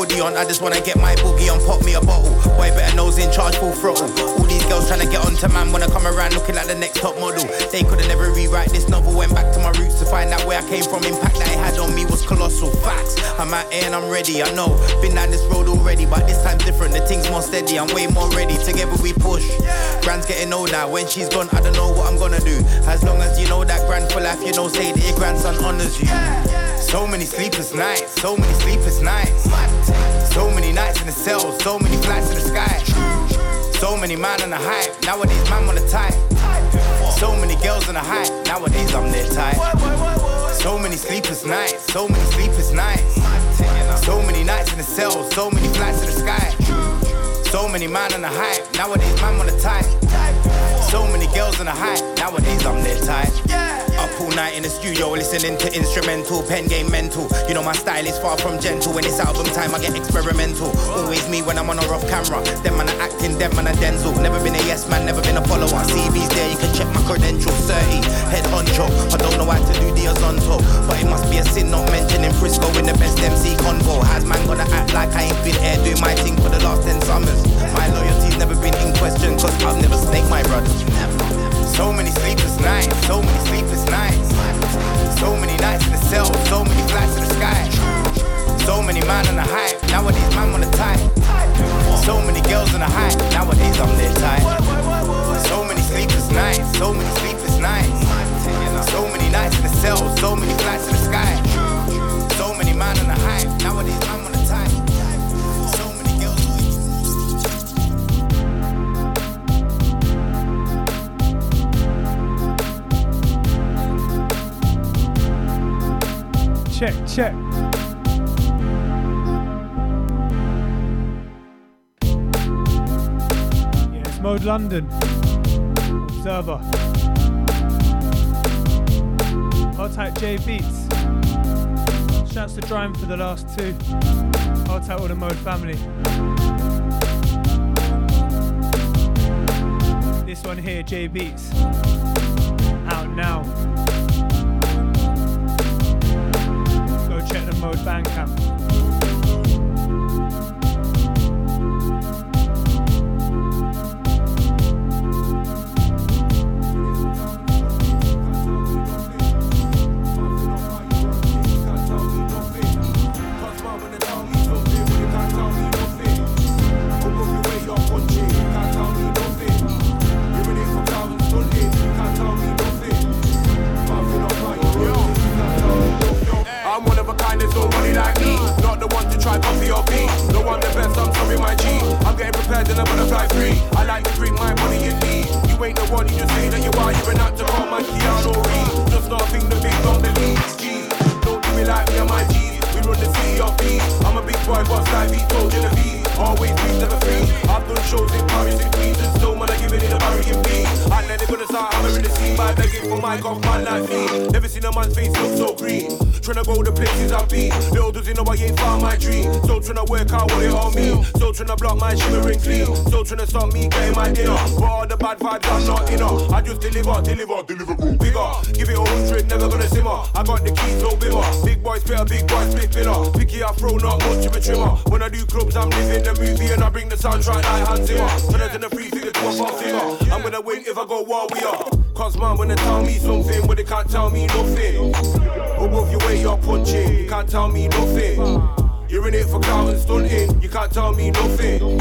hoodie on. I just wanna get my boogie on, pop me a bottle. Boy, better nose in charge, full throttle. All these girls trying to get onto man when I come around looking like the next top model. They could've never rewrite this novel. Went back to my roots to find out where I came from. Impact that it had on me was colossal. Facts. I'm out here and I'm ready. I know. Been down this road already, but this time's different. The thing's more steady. I'm way more ready. Together we push. Grand's getting old now. When she's gone, I don't know what I'm gonna do. As long as you know that grand for life, you know, say that your grandson honors you. So many sleepless nights, so many sleepless nights. So many nights in the cell, so many flights in the sky. So many man on the hype, nowadays man on the type. So many girls on the hype, nowadays I'm their type. So many sleepless nights, so many sleepless nights. So many nights in the cell, so many flights in the sky. So many man on the hype, nowadays man on the type. So many girls on the hype, nowadays I'm their type. Up all night in the studio, listening to instrumental, pen game mental. You know my style is far from gentle. When it's album time, I get experimental. Always me when I'm on or off camera. Them man are acting, them man are Denzel. Never been a yes man, never been a follower. CV's there, you can check my credentials. 30, head honcho. I don't know how to do the Azonto, but it must be a sin not mentioning Frisco in the best MC convo. How's man gonna act like I ain't been here doing my thing for the last 10 summers? My loyalty's never been in question, cause I've never snaked my brothers. So many sleepless nights, so many sleepless nights. So many nights in the cell, so many flights in the sky. So many man on the hype, nowadays man on the type. So many girls on the hype, nowadays I'm their type. So many sleepless nights, so many sleepless nights. So many nights in the cell, so many flights in the sky. So many man on the hype, nowadays man on Check, check. It's Mode London. Observer. Tight J Beats. Shouts to Drime for the last two. Tight all the Mode family. This one here, J Beats. Out now. Bandcamp. I'm gonna fly free. I like to drink my money in me. You ain't the one, you just say that you are. You're an actor, call my Keanu Reeves. Just starting the big on the lead. G. Don't do me like me and my G's. We run the city of B. I'm a big boy, boss like beat, told you to be. Always be never free. I've done shows in Paris and Queens and still man, I give it in a Barry and B. And they're gonna start hammering the scene by begging for my off man like me. Never seen a man's face look so green. Tryna go the places I've been. Little does he know I ain't found my dream. So tryna work out what it all mean. So tryna block my shimmering clean. So tryna stop me getting my dinner. But all the bad vibes I'm not in her. I just deliver, deliver, deliver, bigger. Give it a hundred, never gonna simmer. I got the keys, no bimmer. Big boys better, big boys split binner. Picky I throw, not much of a trimmer. When I do clubs, I'm living the movie and I bring the soundtrack like Hans Zimmer. Turn it in the free figure to a figure. I'm gonna win if I go we are. Cause man, when they tell me something, but they can't tell me nothing. Above your way, you're punching. You can't tell me nothing. You're in it for clout and stunting. You can't tell me nothing.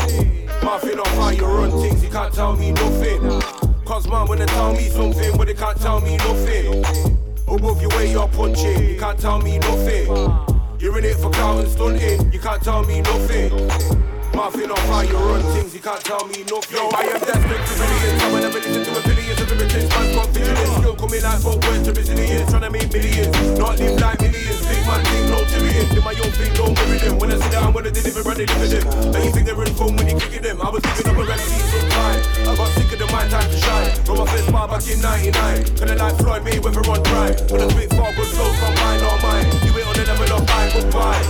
Mouthing off how you run things. You can't tell me nothing. Cause man, when they tell me something, but they can't tell me nothing. Above your way, you're punching. You can't tell me nothing. You're in it for clout and stunting. You can't tell me nothing. Mouthing off how you run things, you can't tell me nothing. Yo, I am desperate to brilliance. I will never listen to opinions of irritants. Man's got vigilance. Still coming like folk words to resilience. Trying to make millions, not live like millions. Big man thing, no Tyrion. Do my own thing, don't mirror them. When I sit down, I'm gonna deliver and deliver them. Now you think they're in phone when you kicking them. I was giving up a remedy some time. I got sick of the my time to shine. From my first bar back in 99. Kinda like Floyd Mayweather on prime. When I spit far, good flows from mine or mine. You ain't on the level of mine, goodbye.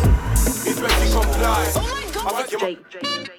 It's you comply. Oh my god. I you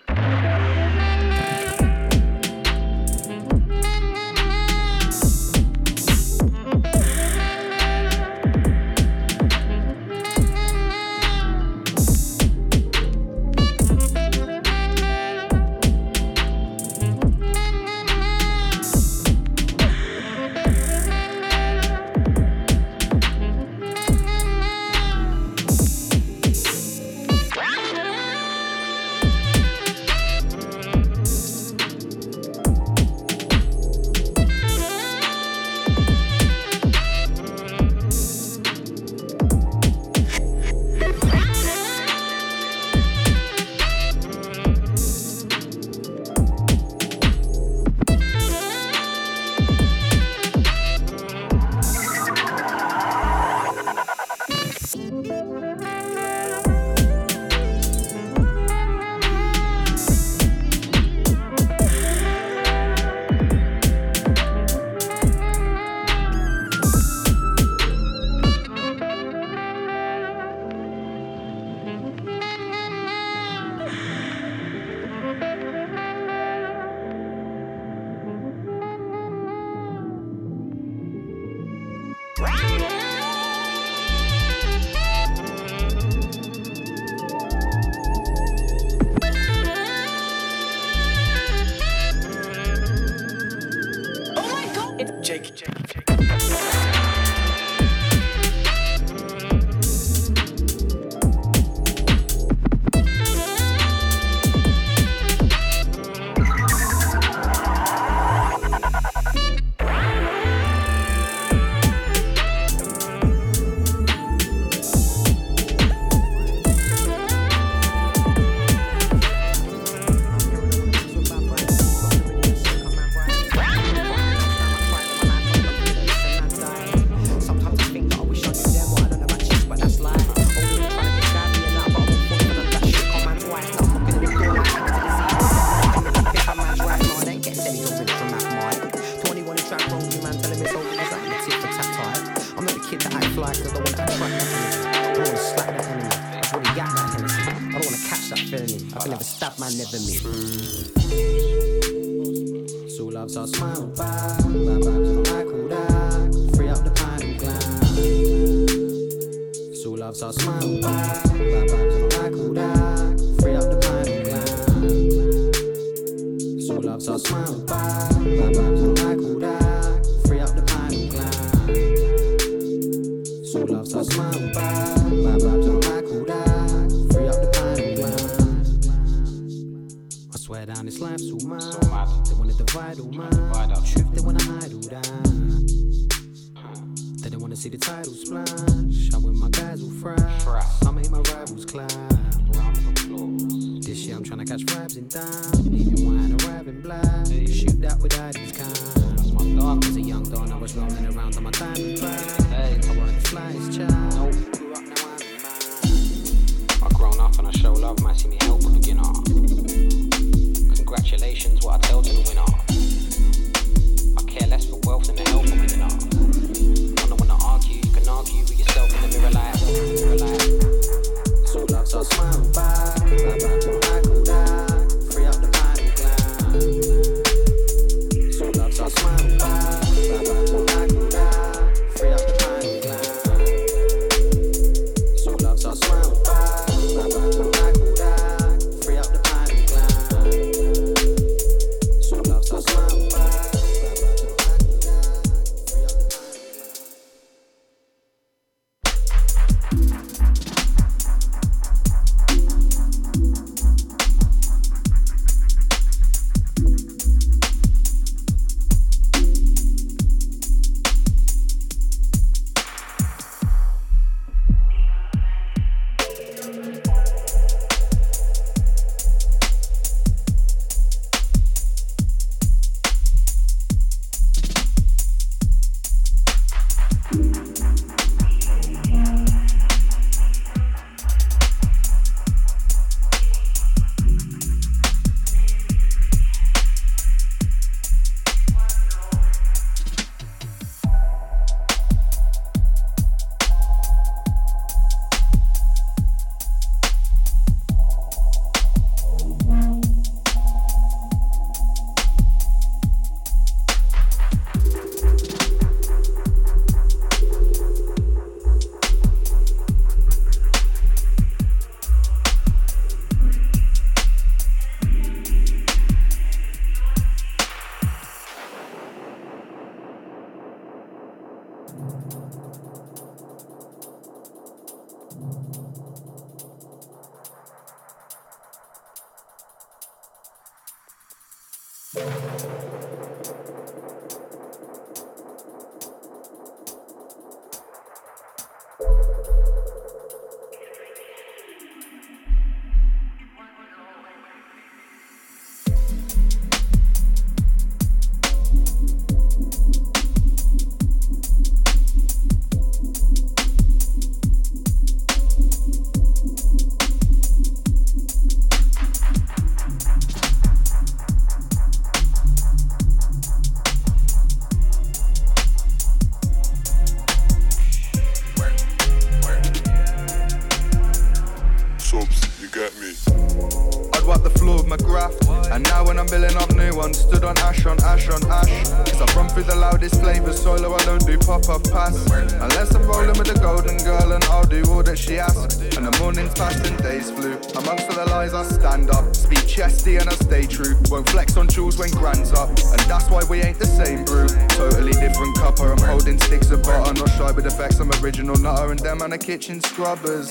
Kitchen scrubbers.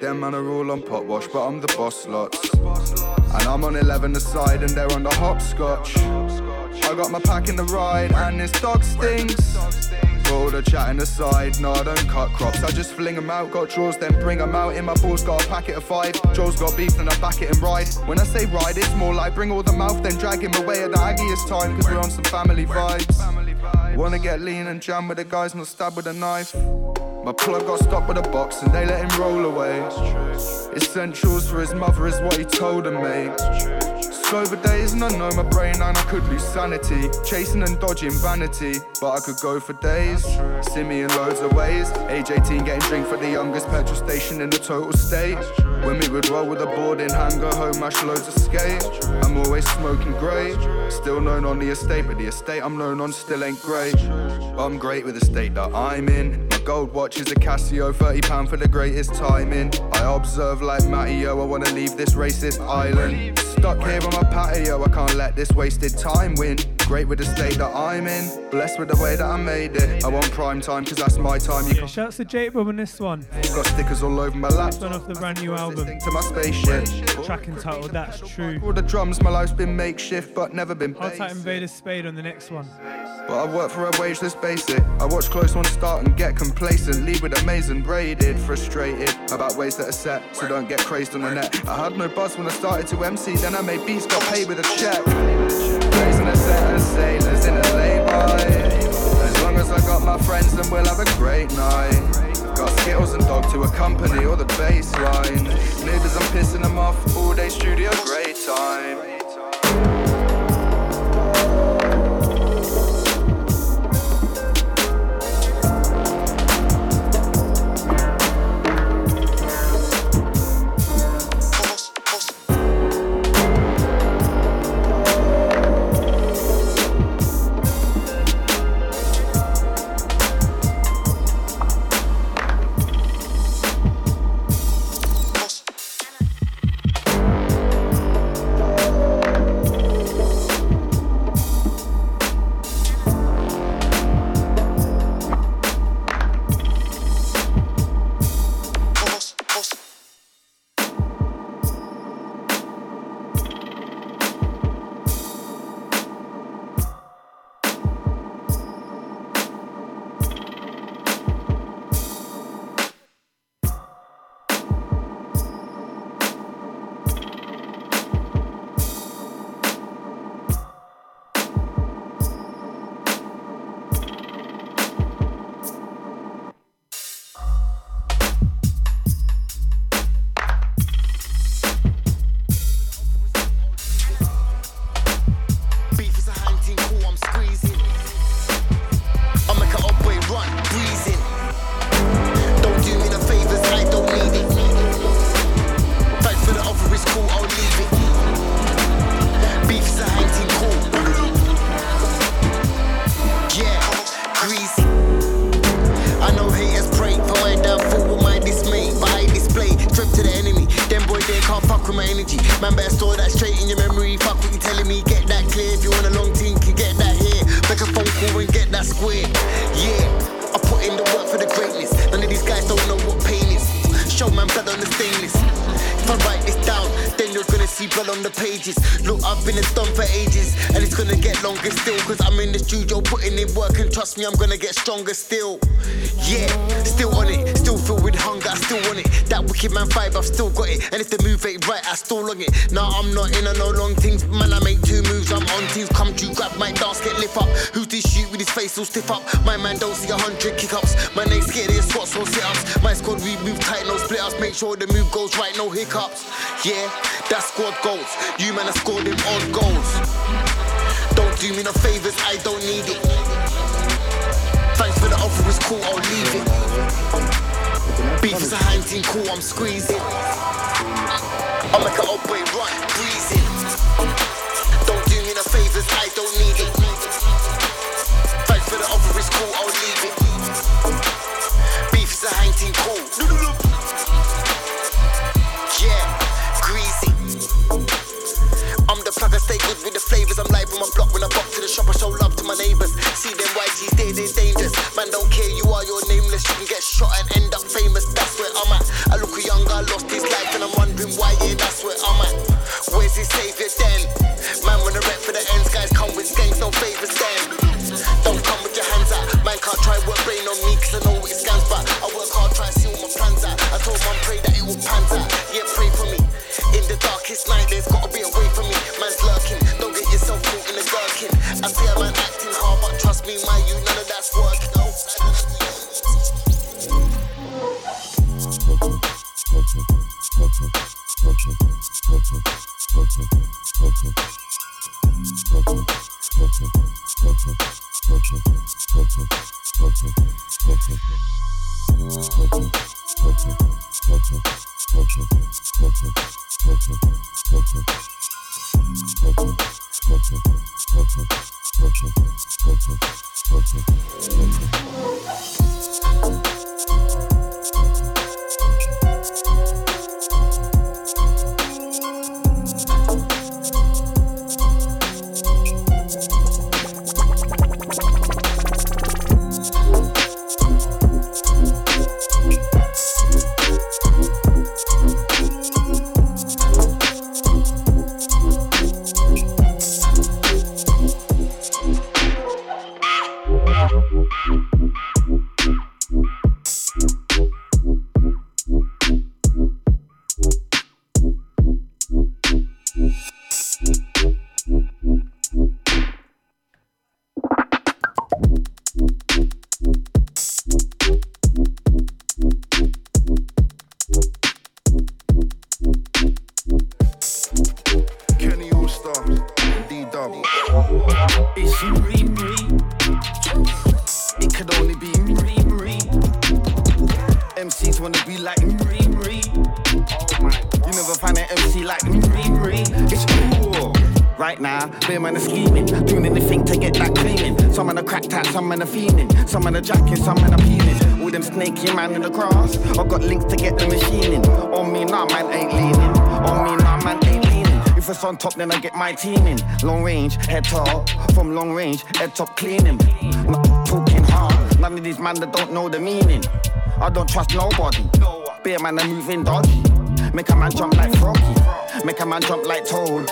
Them man are all on pot wash, but I'm the boss lots. And I'm on 11 aside and they're on the hopscotch. I got my pack in the ride and this dog stinks. All the chatting aside, no, I don't cut crops. I just fling them out, got drawers, then bring them out. In my balls, got a packet of five. Joe's got beef, then I back it and ride. When I say ride, it's more like bring all the mouth, then drag him away at the aggiest time, cause we're on some family vibes. Wanna get lean and jam with the guys, not stab with a knife. My plug got stopped with a box and they let him roll away. Essentials for his mother is what he told her, mate. Sober days and I know my brain and I could lose sanity. Chasing and dodging vanity, but I could go for days. See me in loads of ways. Age 18 getting drink for the youngest petrol station in the total state. When we would roll with a board in hand, go home, mash loads of skate. I'm always smoking grey. Still known on the estate, but the estate I'm known on still ain't great. But I'm great with the state that I'm in. Gold watch is a Casio, £30 for the greatest timing. I observe like Matteo, I wanna leave this racist island. Stuck here on my patio, I can't let this wasted time win. Great with the state that I'm in, blessed with the way that I made it. I want prime time, cause that's my time. You Yeah, shouts to Jake Bob on this one. got stickers all over my lap. One off the brand new album. To my spaceship. Track entitled That's True. All the drums, my life's been makeshift, but never been Hot Tight basic. Invader Spade on the next one. But I work for a wage that's basic. I watch close ones start and get complacent. Leave with amazing braided, frustrated about ways that are set, so don't get crazed on the net. I had no buzz when I started to MC, then I made beats, got paid with a check. Raising a set of sailors in a lay-by. As long as I got my friends, then we'll have a great night. Got Skittles and dog to accompany all the bass line. Neighbors, I'm pissing them off all day studio, great time. Stronger still. Yeah, still on it, still filled with hunger, I still want it. That wicked man vibe, I've still got it. And if the move ain't right, I still on it. Nah, I'm not in on no long things, man. I make two moves, I'm on teams. Come to grab my dance, get lift up. Who's this shoot with his face all stiff up? My man don't see a hundred kick ups. My next scared of squats or sit ups. My squad, we move tight, no split ups. Make sure the move goes right, no hiccups. Yeah, that's squad goals. You man, I scored them odd goals. Don't do me no favors, I don't need it. Offer, it's cool, I'll leave it. Beef is a hunting cool, I'm squeezing. I'll make an old boy run, breezy. Don't do me no favors, I don't need it. Thanks for the offer, it's cool, I'll leave it. Beef is a hang cool. Yeah, I'm I stay good with the flavors. I'm live on my block when I pop to the shop. I show love to my neighbors. See them YGs, they, they dangerous. Man, don't care, you are your nameless. You can get shot and end up famous. That's where I'm at. I look a young guy, lost his life, and I'm wondering why, yeah, that's where I'm at. Where's his savior then? Top, then I get my team in. Long range, head top. From long range, head top cleaning. Not talking hard. None of these man that don't know the meaning. I don't trust nobody. Beer man, are moving dodgy. Make a man jump like Froggy. Make a man jump like Toad.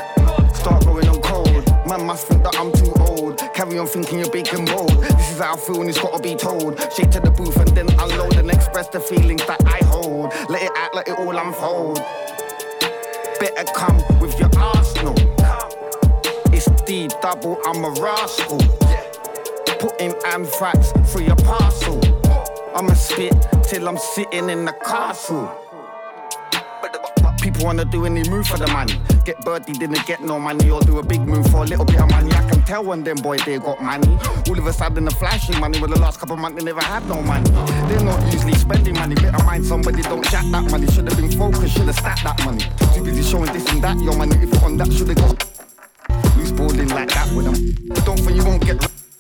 Start going on cold. Man must think that I'm too old. Carry on thinking you're big and bold. This is how I feel and it's gotta be told. Shake to the booth and then unload and express the feelings that I hold. Let it out, let it all unfold. Better come with double, I'm a rascal. Putting anthrax through your parcel. I'ma spit till I'm sitting in the castle. But people wanna do any move for the money. Get birdie, didn't get no money, or do a big move for a little bit of money. I can tell when them boy they got money. All of a sudden, the flashing money. With the last couple months, they never had no money. They're not usually spending money. Better mind somebody don't jack that money. Should've been focused, should've stacked that money. Too busy showing this and that. Your money, if you're on that, should've got loose balling like with them. Don't think you won't get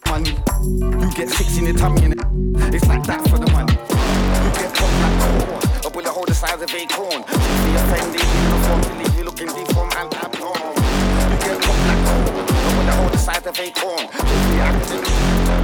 money. You get six in your tummy and it's like that for the money. You get popped like corn. A bullet hole the size of acorn. Be offended, uniform to leave you looking deformed and abnormal. You get popped like corn. A bullet hole the size of acorn. Be acting.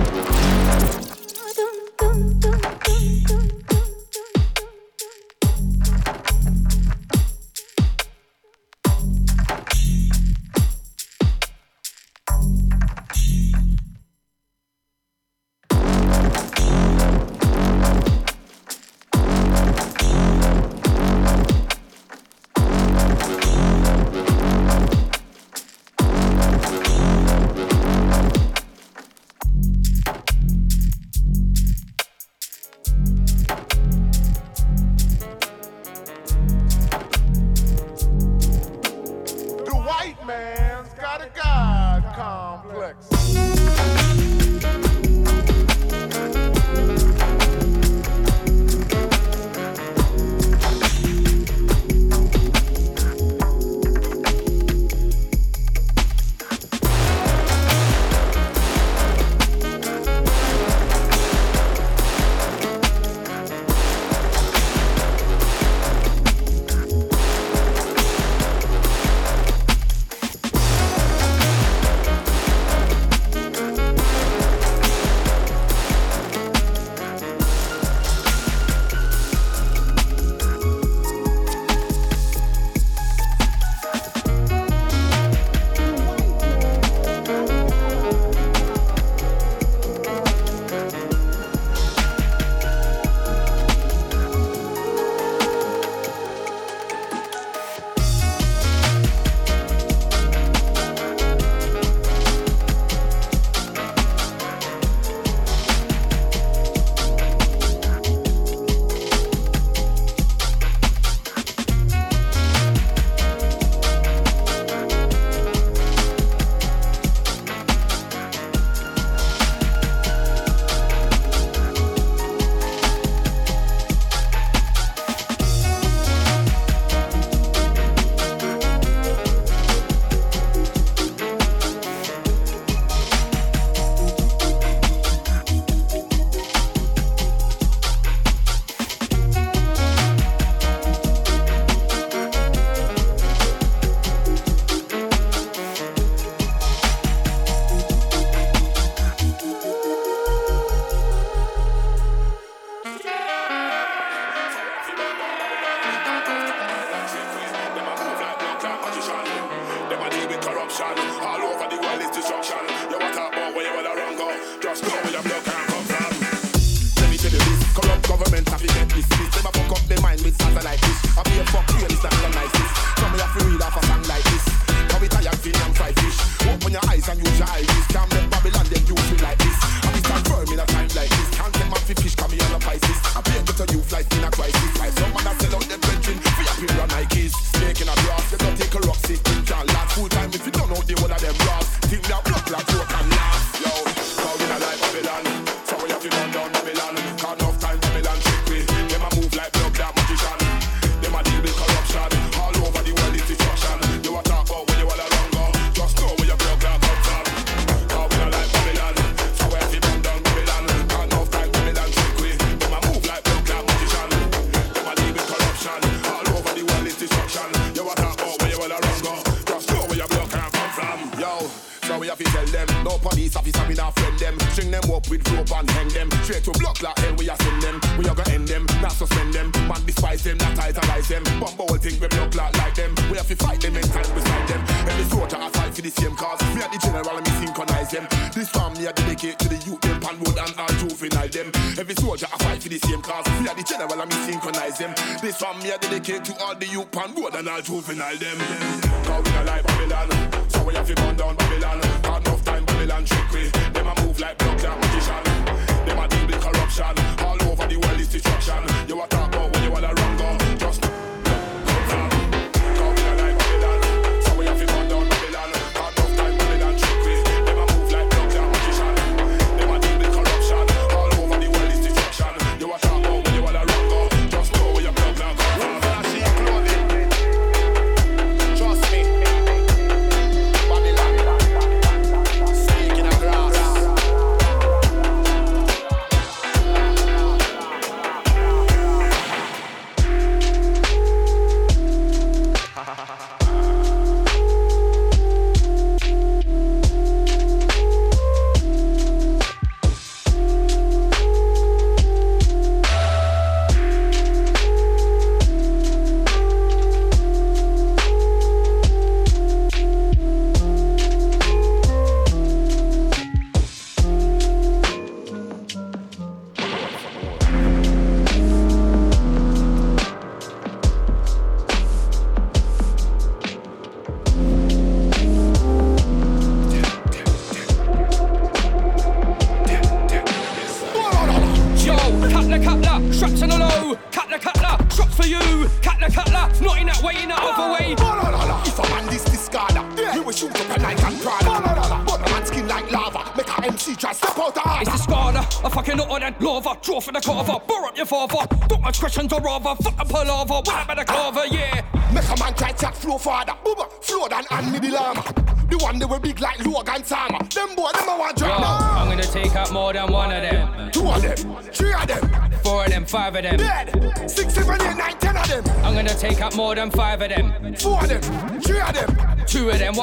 on board and all juvenile them. them.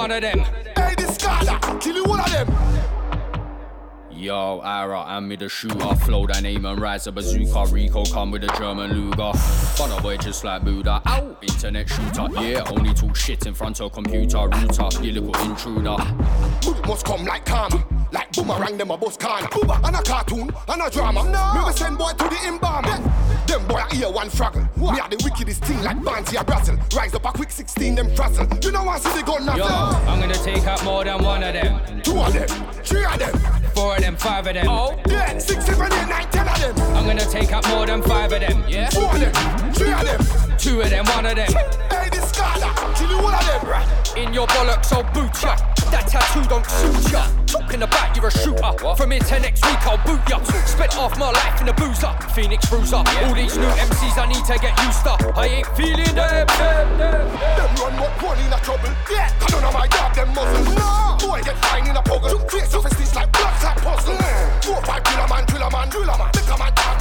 one of them. Hey, this scholar, kill you one of them. Yo, Ira, hand me the shooter. Flow that name and rise a bazooka. Rico come with a German Luger. Fun it, just like Buddha. Ow! Internet shooter. Yeah, only talk shit in front of computer. Router, you little intruder. Bullet must come like karma, Like boomerang, them a bus can. Boomer and a cartoon and a drama. No. Me will send boy to the embalmer. Yeah. Them boy I hear one fraggle. Me are the wickedest thing like Banty or Brazil. Rise up a quick 16, them frazzle. You know I see the gun now. Yo, I'm gonna take out more than one of them. Two of them, three of them. Four of them, five of them. Oh, yeah, six, seven, eight, nine, ten of them. I'm gonna take out more than five of them. Yeah, four of them, three of them. Two of them, one of them. Hey, this guy, kill you all of them. Right. In your bollocks, old boot ya. That tattoo don't suit ya. Talking about you're a shooter. What? From here to next week, I'll boot ya. Spent half my life in a boozer. Phoenix cruiser. Yeah. these new MC's, I need to get used to I ain't feeling them, them, them, them. Them run what one in a trouble, yeah None of my dog, them muscles no Boy, get fine in a puggle Two face, your face like black like puzzle Four, five, killer man, killer man, killer man. Think I'm a dog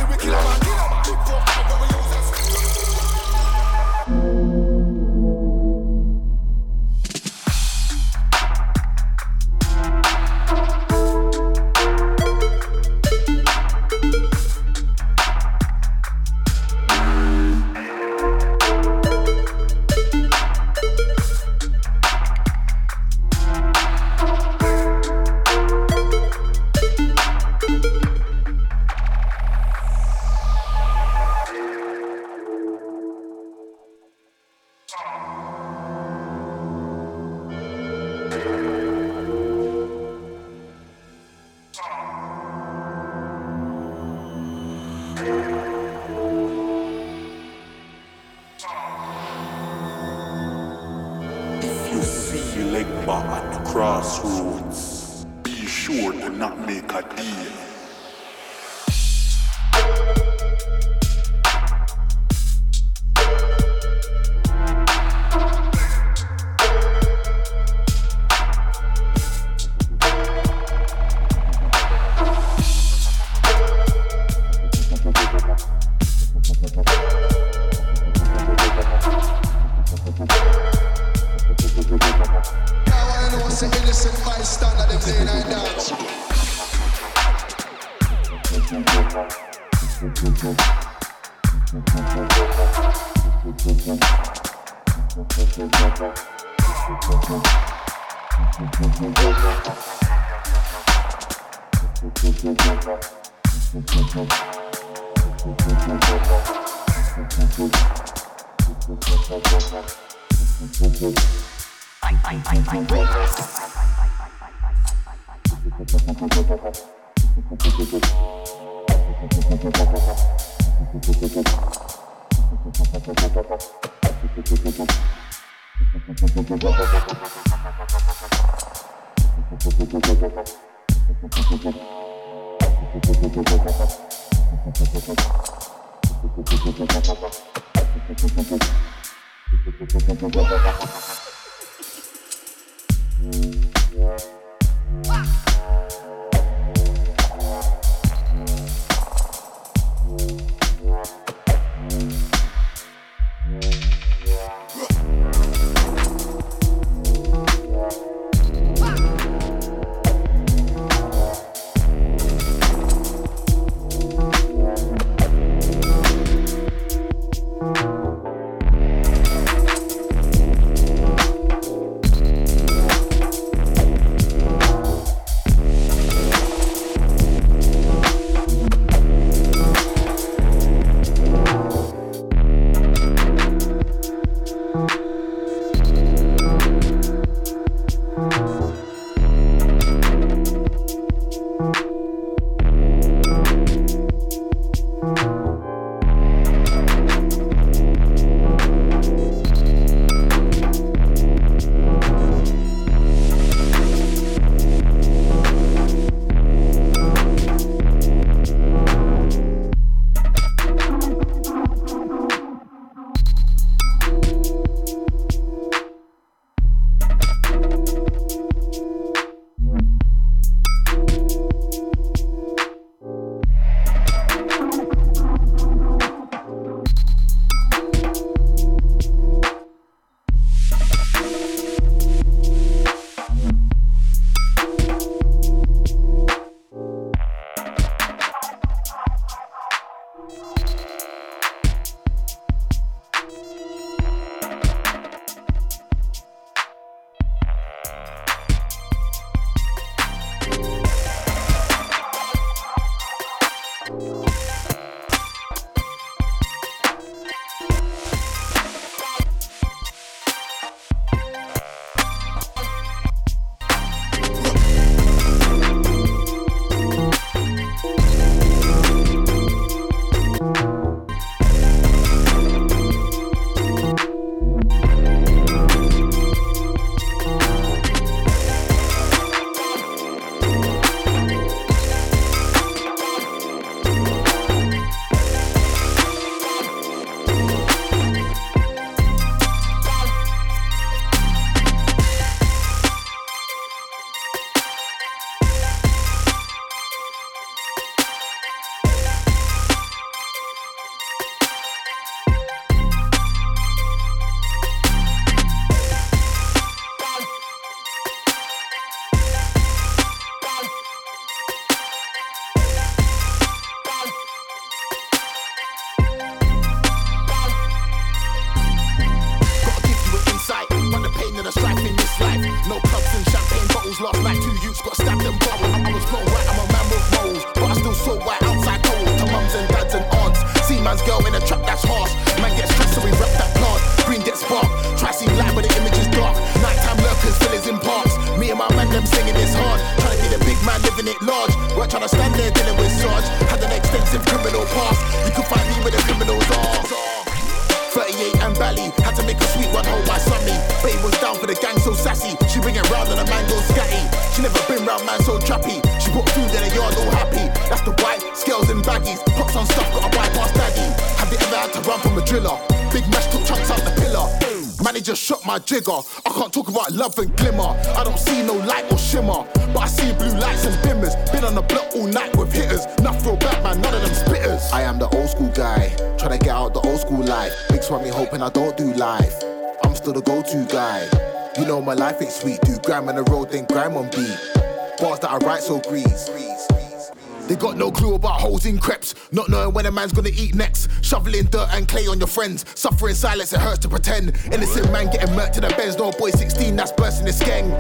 got no clue about holes in crepes, not knowing when a man's gonna eat next. Shoveling dirt and clay on your friends, suffering silence, it hurts to pretend. Innocent man getting murked in the Benz, no boy 16 that's bursting the skeng.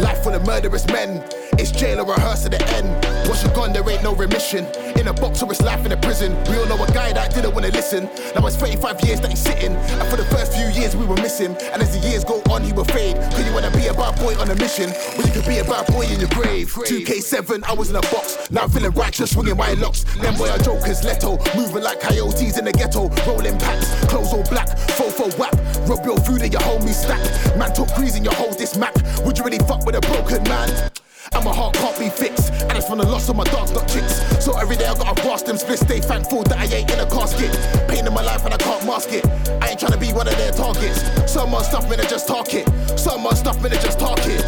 Life full of murderous men, it's jail or rehearse at the end. Once you're gone, there ain't no remission. In a box or it's life in a prison. We all know a guy that didn't wanna listen. Now it's 35 years that he's sitting, and for the first few years we were miss him. And as the years go on, he will fade. Cause you wanna be a bad boy on a mission, or you could be a bad boy in your grave. 2K7, I was in a box, now I'm feeling righteous, swinging my locks. Them boy are jokers, Leto, moving like coyotes in the ghetto, rolling packs, clothes all black, fofo whap. Rub your food and your homie stack. Man talk grease and you hold this Mac. Would you really fuck with a broken man? And my heart can't be fixed. And it's from the loss of my dogs, not chicks. So every day I gotta blast them splits. Stay thankful that I ain't in a casket. Pain in my life and I can't mask it. I ain't trying to be one of their targets. Someone stuff me to just talk it. Someone stuff me to just talk it.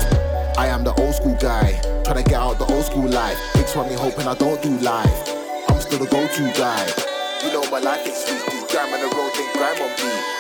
I am the old school guy, trying to get out the old school life. Big me hoping I don't do live. I'm still the go-to guy. You know my life is sweet. Do gram on the road, then grime on beat.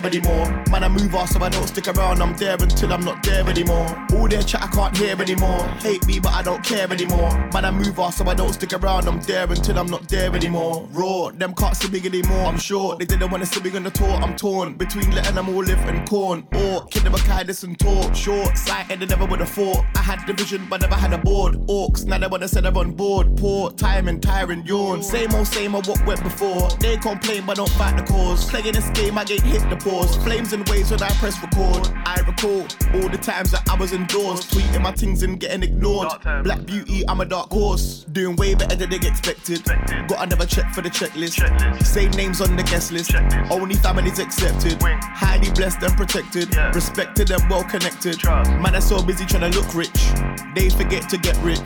But I I move off so I don't stick around. I'm there until I'm not there anymore. All their chat I can't hear anymore. Hate me, but I don't care anymore. Man, I move off so I don't stick around. I'm there until I'm not there anymore. Raw, them can't see me anymore. I'm sure they didn't want to see me on the tour. I'm torn between letting them all live and corn. Or kid them a kindness and talk. Short sighted, they never would have thought. I had the vision, but never had a board. Orcs, now they wanna say they're on board. Poor time and tiring yawn. Same old, same old what went before. They complain, but don't fight the cause. Playing this game, I get hit the pause. Flames and waves when I press record. I recall all the times that I was indoors, tweeting my things and getting ignored. Black beauty, I'm a dark horse. Doing way better than they expected. Got another check for the checklist. Same names on the guest list. Only families accepted. Highly blessed and protected. Respected and well connected. Man, are so busy trying to look rich. They forget to get rich.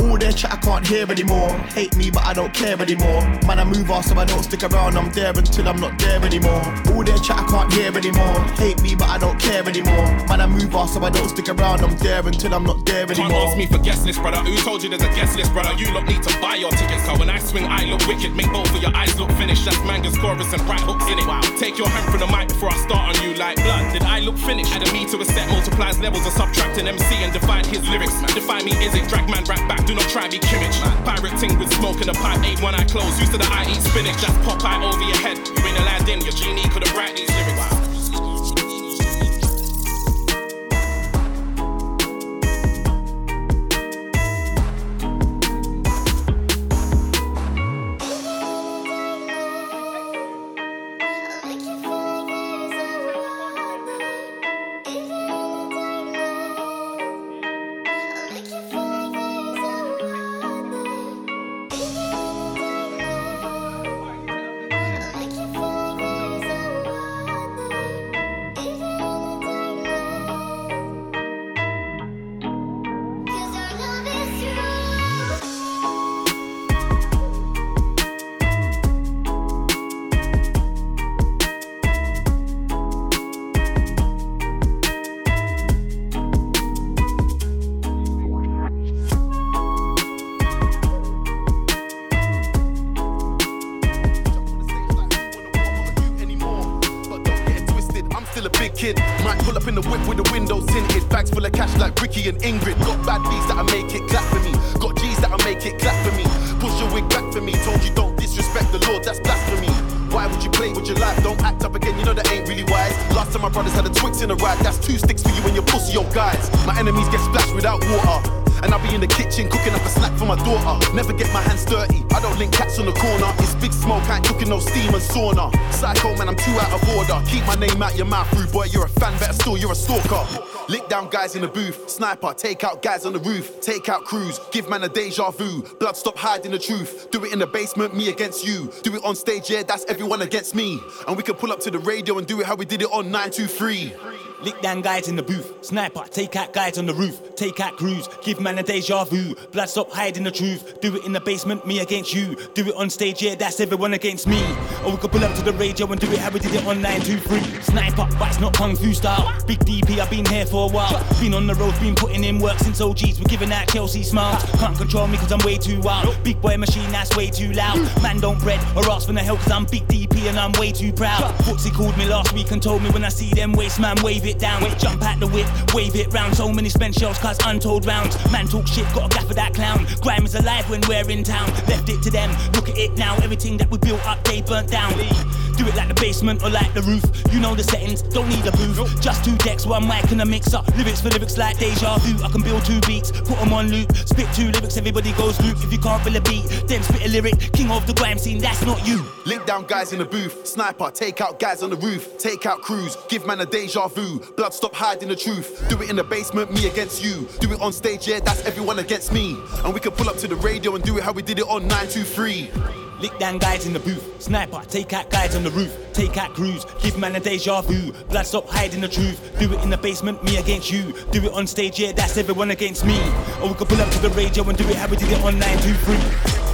All their chat I can't hear anymore. Hate me, but I don't care anymore. Man, I move off so I don't stick around. I'm there until I'm not there anymore. All their chat I can't hear anymore. Hate me, but I don't care anymore. Man, I move off so I don't stick around. I'm there until I'm not there anymore. Can't ask me for guest list, brother. Who told you there's a guest list, brother? You lot need to buy your tickets. So when I swing, I look wicked. Make both of your eyes look finished. That's mangas, chorus, and bright hooks in it. Wow. Take your hand from the mic before I start on you like blood. Did I look finished? Add a me to a set, multiplies levels of subtracting MC and divide his lyrics. Define me, is it? Drag man, rap back. Do not try be Kimmich. Pirate ting with smoke in a pipe. Eight one eye closed. Used to the I eat spinach. That's Popeye over your head. You ain't allowed in. Your genie couldn't write these lyrics. Name out your mouth, rude boy. You're a fan, better still, you're a stalker. Lick down guys in the booth, sniper, take out guys on the roof, take out crews, give man a deja vu. Blood stop hiding the truth. Do it in the basement, me against you. Do it on stage, yeah, that's everyone against me. And we can pull up to the radio and do it how we did it on 923. Lick down guys in the booth. Sniper, take out guys on the roof. Take out crews, give man a deja vu. Blood stop hiding the truth. Do it in the basement, me against you. Do it on stage, yeah, that's everyone against me. Or we could pull up to the radio and do it how we did it on 923. Sniper, but it's not kung fu style. Big DP, I've been here for a while. Been on the road, been putting in work since OGs. We're giving out Chelsea smiles. Can't control me cause I'm way too wild. Big boy machine, that's way too loud. Man don't bread or ask for the help cause I'm big DP and I'm way too proud. Footsie called me last week and told me when I see them waste man, wave it down. Jump out the whip, wave it round. So many spent shells cause untold rounds. Man talk shit, got a gaff for that clown. Grime is alive when we're in town. Left it to them, look at it now. Everything that we built up, they burnt down. Do it like the basement or like the roof. You know the settings, don't need a booth. Just two decks, one mic and a mixer. Lyrics for lyrics like deja vu. I can build two beats, put them on loop. Spit two lyrics, everybody goes loop. If you can't feel a beat, then spit a lyric. King of the grime scene, that's not you. Link down guys in the booth, sniper, take out guys on the roof, take out crews, give man a deja vu. Blood stop hiding the truth. Do it in the basement, me against you. Do it on stage, yeah, that's everyone against me. And we can pull up to the radio and do it how we did it on 923. Lick down guys in the booth. Sniper, take out guys on the roof. Take out crews, give man a deja vu. Blood stop hiding the truth. Do it in the basement, me against you. Do it on stage, yeah, that's everyone against me. Or we can pull up to the radio and do it how we did it on 923.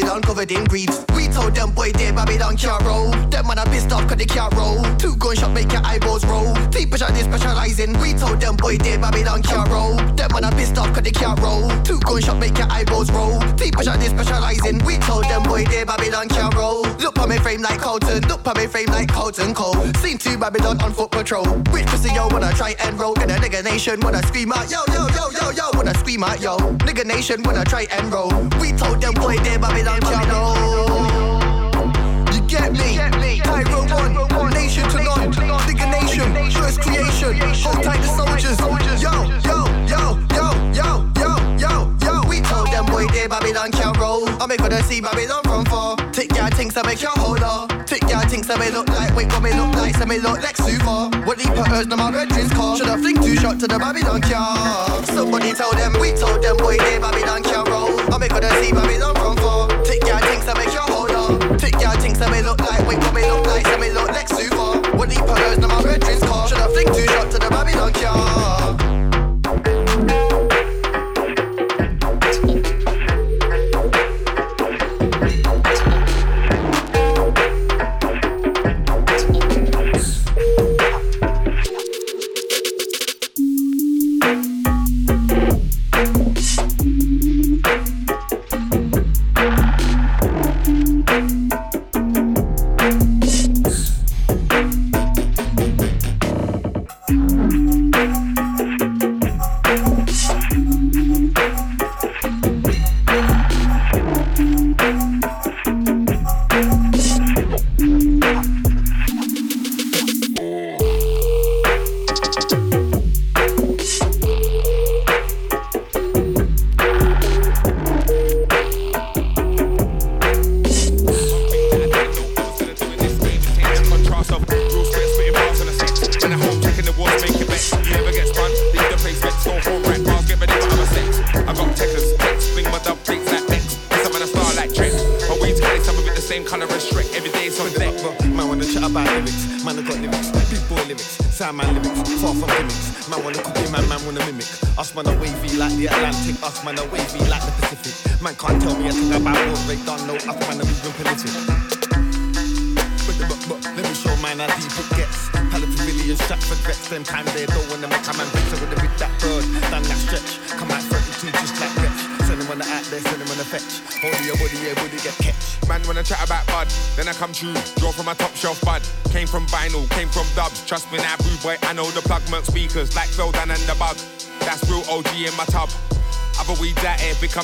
Babylon covered in greed. We told them, boy, they Babylon can't roll. Them man are pissed off cause they can't roll. Two gunshot make your eyeballs roll. T-pressure this specializing. We told them, boy, they Babylon can't roll. Them man are pissed off cause they can't roll. Two gunshot make your eyeballs roll. T-pressure this specializing. We told them, boy, they Babylon can't roll. Look on me frame like Colton. Look on me frame like Colton Cole. Seen two Babylon on foot patrol. Which pussy yo wanna try and roll? In a nigga nation wanna scream out, yo, yo, yo, yo, yo. Wanna scream out, yo. Nigga nation wanna try and roll. We told them, boy, they Babylon can't roll. Get me? Tyro one, nation to none. Nigga nation, first creation. Hold tight the soldiers. Yo, yo, yo, yo, yo, yo, yo, yo. We told them, boy, they Babylon can't roll. I make her see Babylon from far. Tick things to make your hold up. Tick your things to me look like, wait, what me look like, so me look like super. What deep hers, no my bedroom's car. Should I fling two shot to the Babylon car? Somebody told them, we told them, boy, they Babylon can't roll. I make her see Babylon from far. Tick things to make your hold up. To me look like, wait, what me look like, so me look like super. What deep hers, no my bedroom's car. Should I fling two shot to the Babylon car?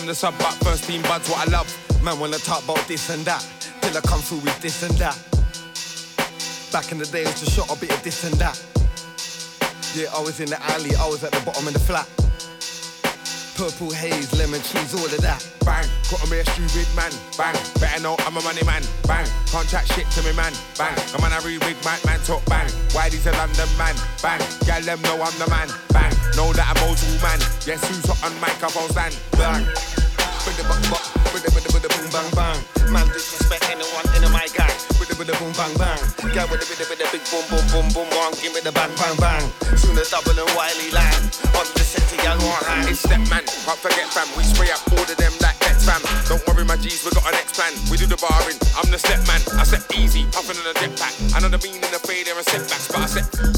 The sub, but first team buds what I love. Man wanna talk about this and that, till I come through with this and that. Back in the day, it was just shot a bit of this and that. Yeah, I was in the alley, I was at the bottom of the flat. Purple haze, lemon cheese, all of that. Bang, got me a stupid man. Bang, better know I'm a money man. Bang, can't chat shit to me man. Bang, I'm on a real big man, man talk bang. Why these a London man? Bang, girl them know I'm the man. Bang, know that I'm old man. Yes, who's hot on microphone stand? Bang. Bada bada bada bada bada bada boom bang bang. Man disrespect anyone in my gang. Bada bada boom bang bang. Girl with a bada bada big boom boom boom boom bang. Give me the bang bang bang. Soon as double and Wiley land. On the to y'all want hand. It's that man, can't forget fam. We spray up all of them like Nets fam. Don't worry, my G's, we got an next plan. We do the barring, I'm the step man. I step easy, puffing on a jetpack. I know the meaning of failure and setbacks, but I step.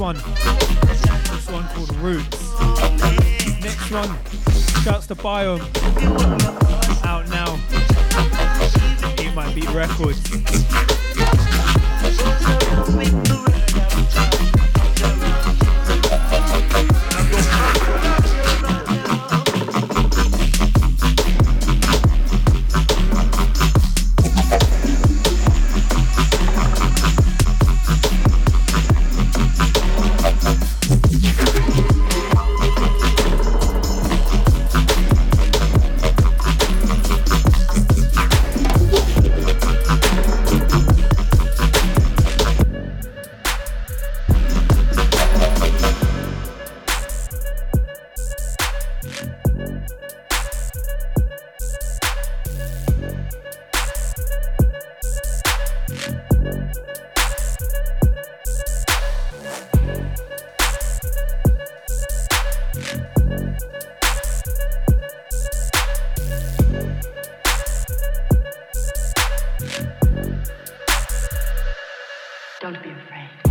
one. Don't be afraid.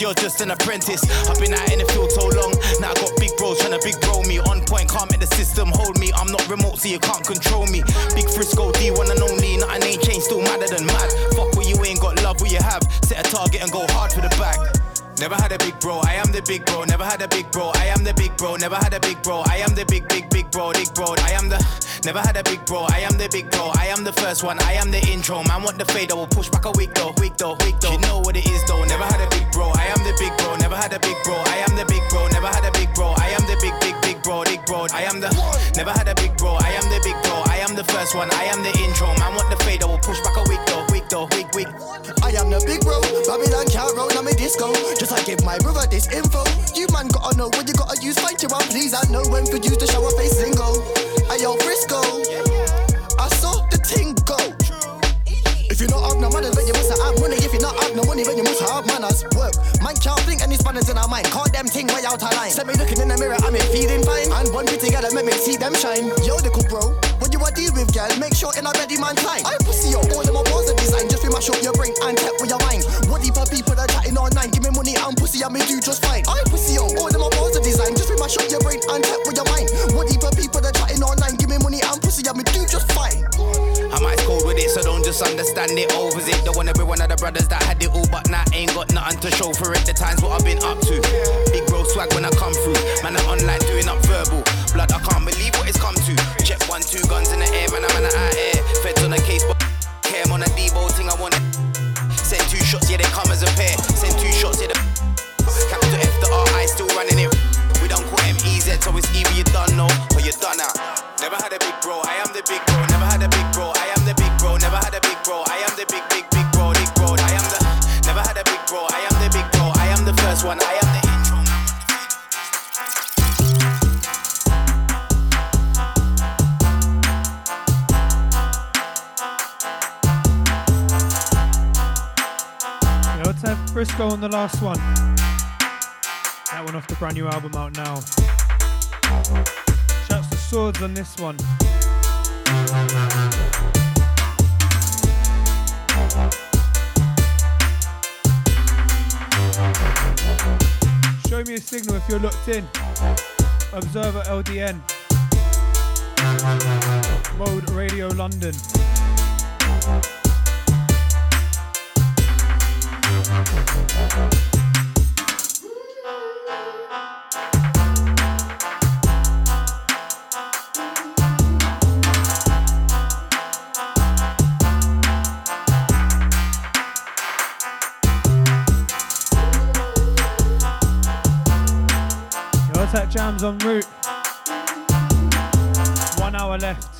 You're just an apprentice. I've been out in the field so long, now I got big bros trying to big bro me. On point, can't make the system hold me. I'm not remote, so you can't control me. Big Frisco, D1 and only, nothing ain't changed, still madder than mad. Fuck what you ain't got, love what you have. Set a target and go hard for the bag. Never had a big bro, I am the big bro. Never had a big bro, I am the big bro. Never had a big bro, I am the big, big, big bro, big bro. I am the. Never had a big bro, I am the big bro. I am the first one, I am the intro. Man, want the fade, I will push back a week though, week though, week though. You know what it is though. Never had a big bro, I am the big bro. Never had a big bro, I am the big bro. Never had a big bro, I am the big, big, big bro, big bro. I am the. Never had a big bro, I am the big bro. I am the first one, I am the intro. Man, want the fade, I will push back a week though, week week, week. I am the big bro, Babylon can't roll, I'm a disco. Just I give my brother this info. You man gotta know what you gotta use, fight your own, please. I know when to show a face single. Ayo, Frisco. I saw the ting go. If you not have no money, then you must have money. If you not have no money, then you must have manners. Work. Man can't think any spanners in our mind. Call them ting way out of line. Set me looking in the mirror, I'm feeling fine. And one bit together, make me see them shine. Yo, the cool bro. Are deal with girl, make sure in a ready man time. I pussy yo, all of my balls are design. Just be mash up your brain and tap with your mind. What deeper people that chatting online, give me money and pussy, I me do just fine. I pussy yo, all of my balls are design. Just be mash up your brain and tap with your mind. What deeper people that chatting online, give me money and pussy, I me do just fine. Ice cold with it, so don't just understand it. Overs it. Don't wanna be one of the brothers that had it all, but now ain't got nothing to show for it. The times what I've been up to. Big bro swag when I come through. Man, I'm online doing up verbal. Blood, I can't believe what it's come to. Check one, two guns in the air, man, I'm in the air. Feds on the case, but care I'm on a Debo thing, I wanna. Send two shots, yeah, they come as a pair. Send two shots, yeah, the. Capital F, the R, I still running it. Don't so it's either you done no or you done out. Never had a big bro, I am the big bro. Never had a big bro, I am the big bro. Never had a big bro, I am the big, big, big bro, big bro. I am the. Never had a big bro, I am the big bro. I am the first one, I am the intro. Let's have Frisco on the last one. That one off the brand new album out now. Shouts to Swords on this one. Show me a signal if you're locked in. Observer LDN. Mode Radio London. Let's jams en route. One hour left.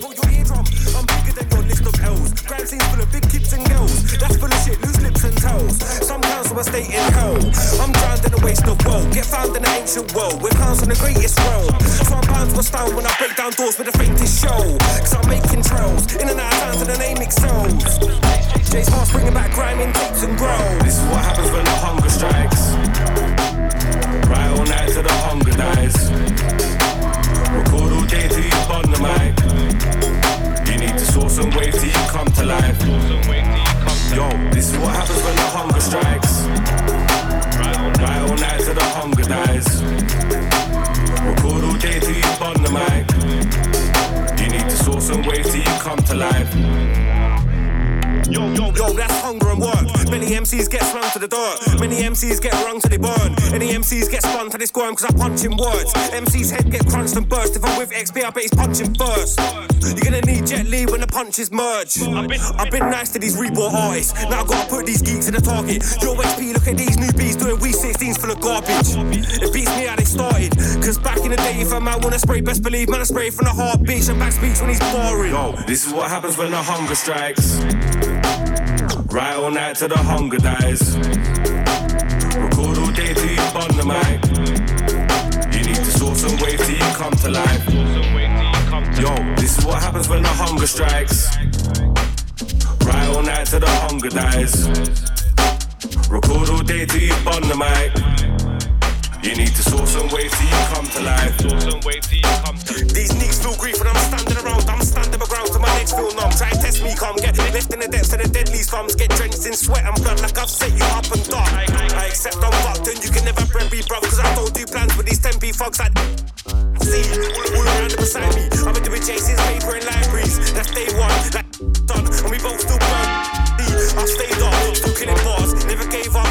Your eardrum. I'm bigger than your list of L's. Crime scenes full of big kids and girls. That's full of shit, loose lips and toes. Some council will stay in hell. I'm drowned in a waste of woe. Get found in an ancient world. With clowns on the greatest realm. So I'm bound to a style when I break down doors with the faintest show. Cause I'm making trails. In and out of town to the name excels. Jay's heart's bringing back grime in tapes and grow. This is what happens when the hunger strikes. Right all night till the hunger dies. Record all day till you burn the mic. You need to source and wave till you come to life. Yo, this is what happens when the hunger strikes. Right all night till the hunger dies. Record all day till you burn the mic. You need to source and wave till you come to life. Yo, yo, yo, that's hunger and work. Many MCs get slung to the dirt. Many MCs get rung to the burn. Any MCs get spun to this squirm cause I punch in words. MC's head get crunched and burst. If I'm with XP, I bet he's punching first. You're gonna need Jet Li when the punches merge. I've been, I've been nice to these reborn artists. Now I gotta put these geeks in the target. Yo, XP, look at these newbies doing we 16s full of garbage. It beats me how they started. Cause back in the day, if a man wanna spray, best believe, man, I spray from the heart beats and back speech when he's boring. Yo, this is what happens when the hunger strikes. Right all night till the hunger dies. Record all day till you burn the mic. You need to source and wave till you come to life. Yo, this is what happens when the hunger strikes. Right all night till the hunger dies. Record all day till you burn the mic. You need to source and wave till you come to life. These niggas feel grief when I'm standing around. I'm standing my ground till my legs feel numb. Try to test me, come get left in the depths of the deadly slums. Get drenched in sweat and blood like I've set you up and dark. I accept I'm fucked and you can never bread me, bruv. Cause I don't do plans with these 10p thugs. I see all, all around and beside me. I've been doing chases, paper and libraries. That's day one, like done. And we both still burn. I stayed up, still killing bars. Never gave up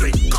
Street.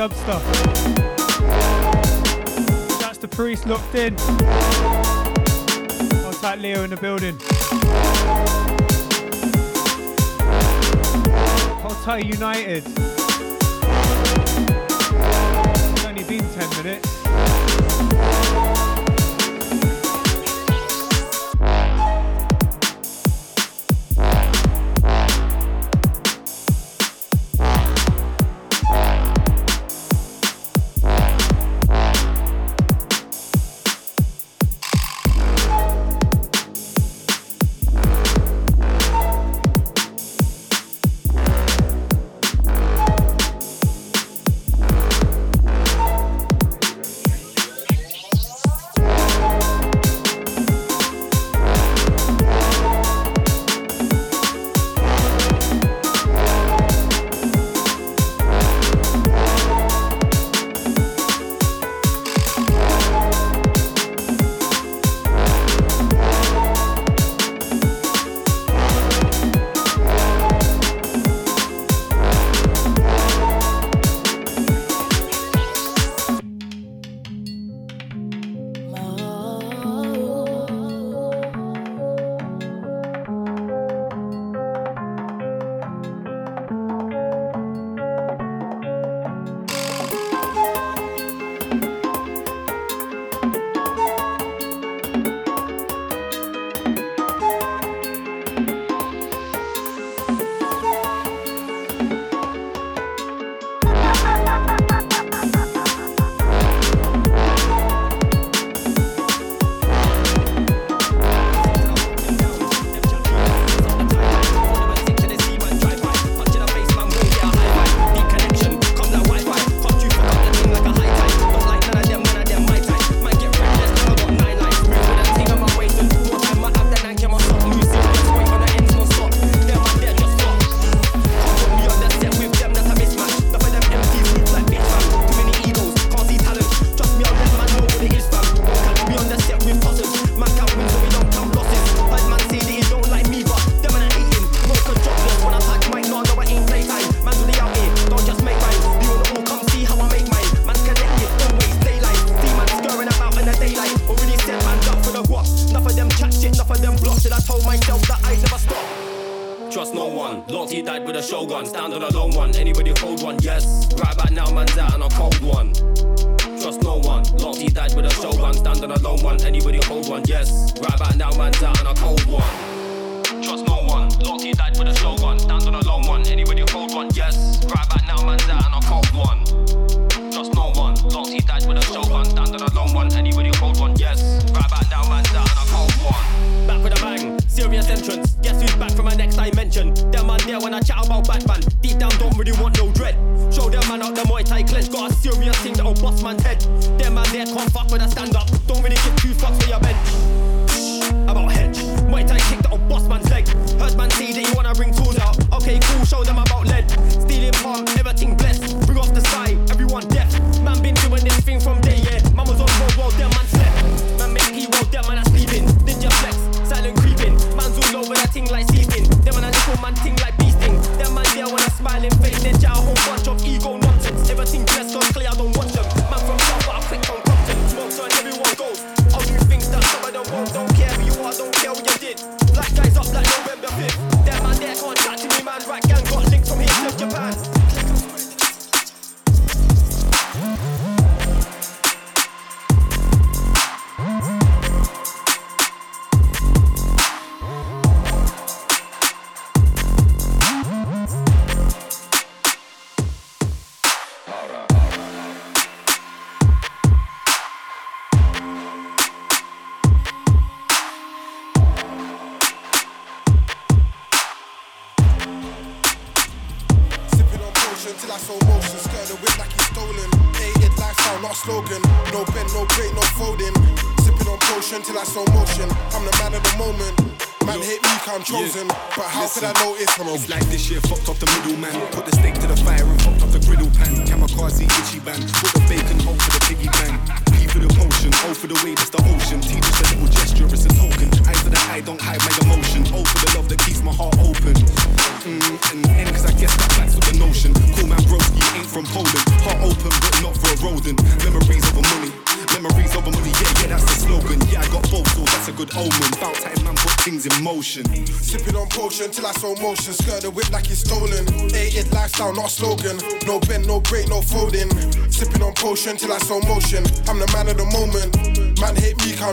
dub. That's the priest locked in. Contact Leo in the building. Hot United. It's only been 10 minutes.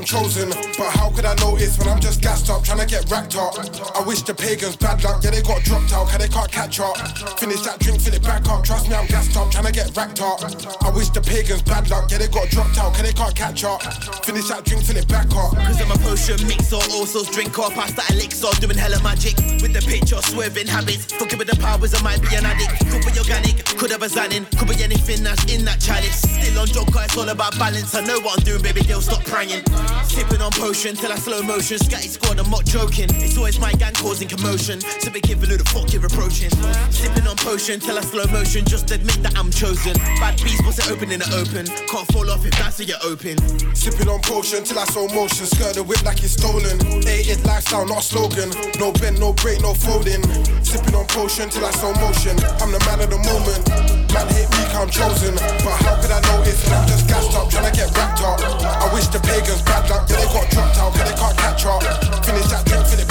chosen. But how could I notice when I'm just gassed up, trying to get racked up? I wish the pagans bad luck, yeah, they got dropped out, cause they can't catch up. Finish that drink, fill it back up, trust me, I'm gassed up, trying to get racked up. I wish the pagans bad luck, yeah, they got dropped out, cause they can't catch up. Finish that drink, fill it back up. Cause I'm a potion mixer, also drink up, past that elixir, doing hella magic. With the picture, swerving habits, fucking with the powers, I might be an addict. Could be organic, could have a Xanin, could be anything that's in that chalice. Still on Joker, it's all about balance. I know what I'm doing, baby girl, stop praying. Sipping on potion till I slow motion. Scatty squad, I'm not joking. It's always my gang causing commotion. So be careful who the fuck you're approaching. Sipping on potion till I slow motion. Just admit that I'm chosen. Bad bees, what's it open in the open? Can't fall off if that's what you're open. Sipping on potion till I slow motion. Skirt the whip like it's stolen. Hated lifestyle, not slogan. No bend, no break, no folding. Sipping on potion till I slow motion. I'm the man of the moment. Man hit me, I'm chosen. But how could I know? all this snap just gassed up, tryna get wrapped up. I wish the pagans bad up. yeah, they got dropped out, cause they can't catch up. Finish that drink, Philip.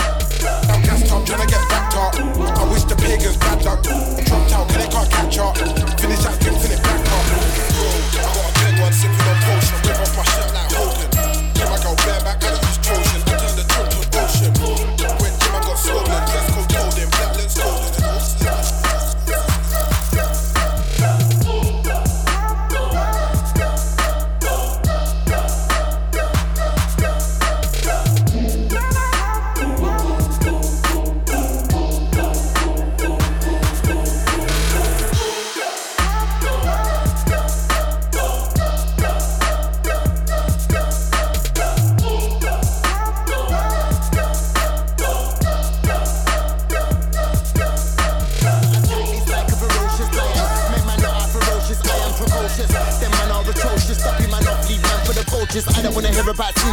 I'm gassed up, tryna get backed up. I wish the pagans bad up. dropped out, cause they can't catch up. Finish that drink, Philip, backed up. I got a big one sipping on potion, rip off my shirt like Hogan. Yeah, I go bareback,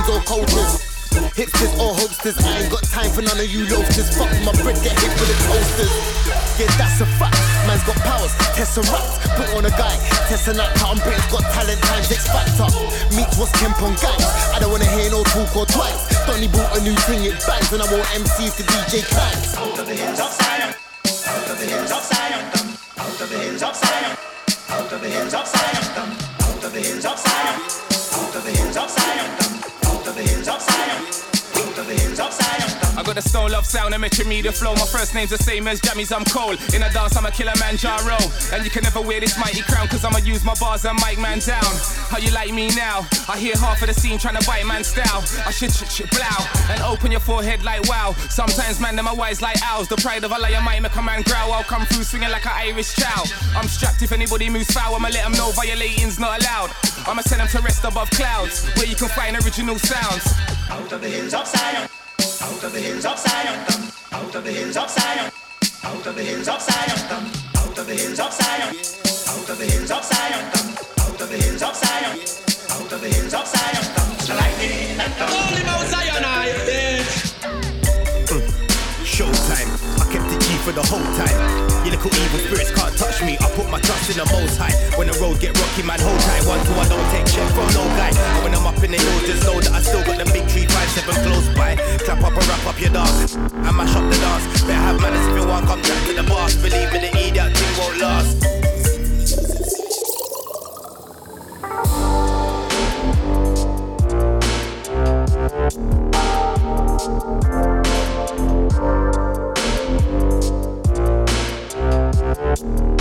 queens or cultures. Hipsters or hosters, I ain't got time for none of you loafers. Fuck my bread, get hit with the toasters. Yeah, that's a fact. Man's got powers, Test some Tesseract, put on a guy. Test a how I'm British, got talent times X Factor. Meet what's Kemp on guys. I don't wanna hear no talk or twice. Donny bought a new thing, it bangs, and I want MCs to DJ clients. Out of the hills of Zion, out of the hills of Zion, out of the hills of Zion, out of the hills of Zion, out of the hills of Zion, out of the hills of Zion. Zion, out of the hills of Zion. I got the stone love sound and metro media flow. My first name's the same as Jammy's, I'm cold. In a dance, I'm a killer man, Jaro. And you can never wear this mighty crown, cause I'ma use my bars and mic man down. How you like me now? I hear half of the scene trying to bite man style. I should sh- sh- blow and open your forehead like wow. Sometimes man, them are wise like owls. The pride of a lion might make a man growl. I'll come through swinging like an Irish chow. I'm strapped if anybody moves foul, I'ma let them know violating's not allowed. I'ma send them to rest above clouds, where you can find original sounds. Out of the hills of Zion, out of the hills of Zion, out of the hills of Zion, out of the hills of Zion, out of the hills of Zion, out of the hills of Zion, out of the hills of Zion, the hills Zion. Lightning and thunder. Holy Mount Zion, for the whole time. Your little evil spirits can't touch me. I put my trust in the most high. When the road get rocky, man, hold tight. One, two, I don't take shit from no guy. And when I'm up in the hills, just know that I still got the big tree, five, seven close by. Clap up and wrap up your dance. I mash up the dance. Better have manners if you want, come back to the boss. Believe me, the idiot thing won't last. See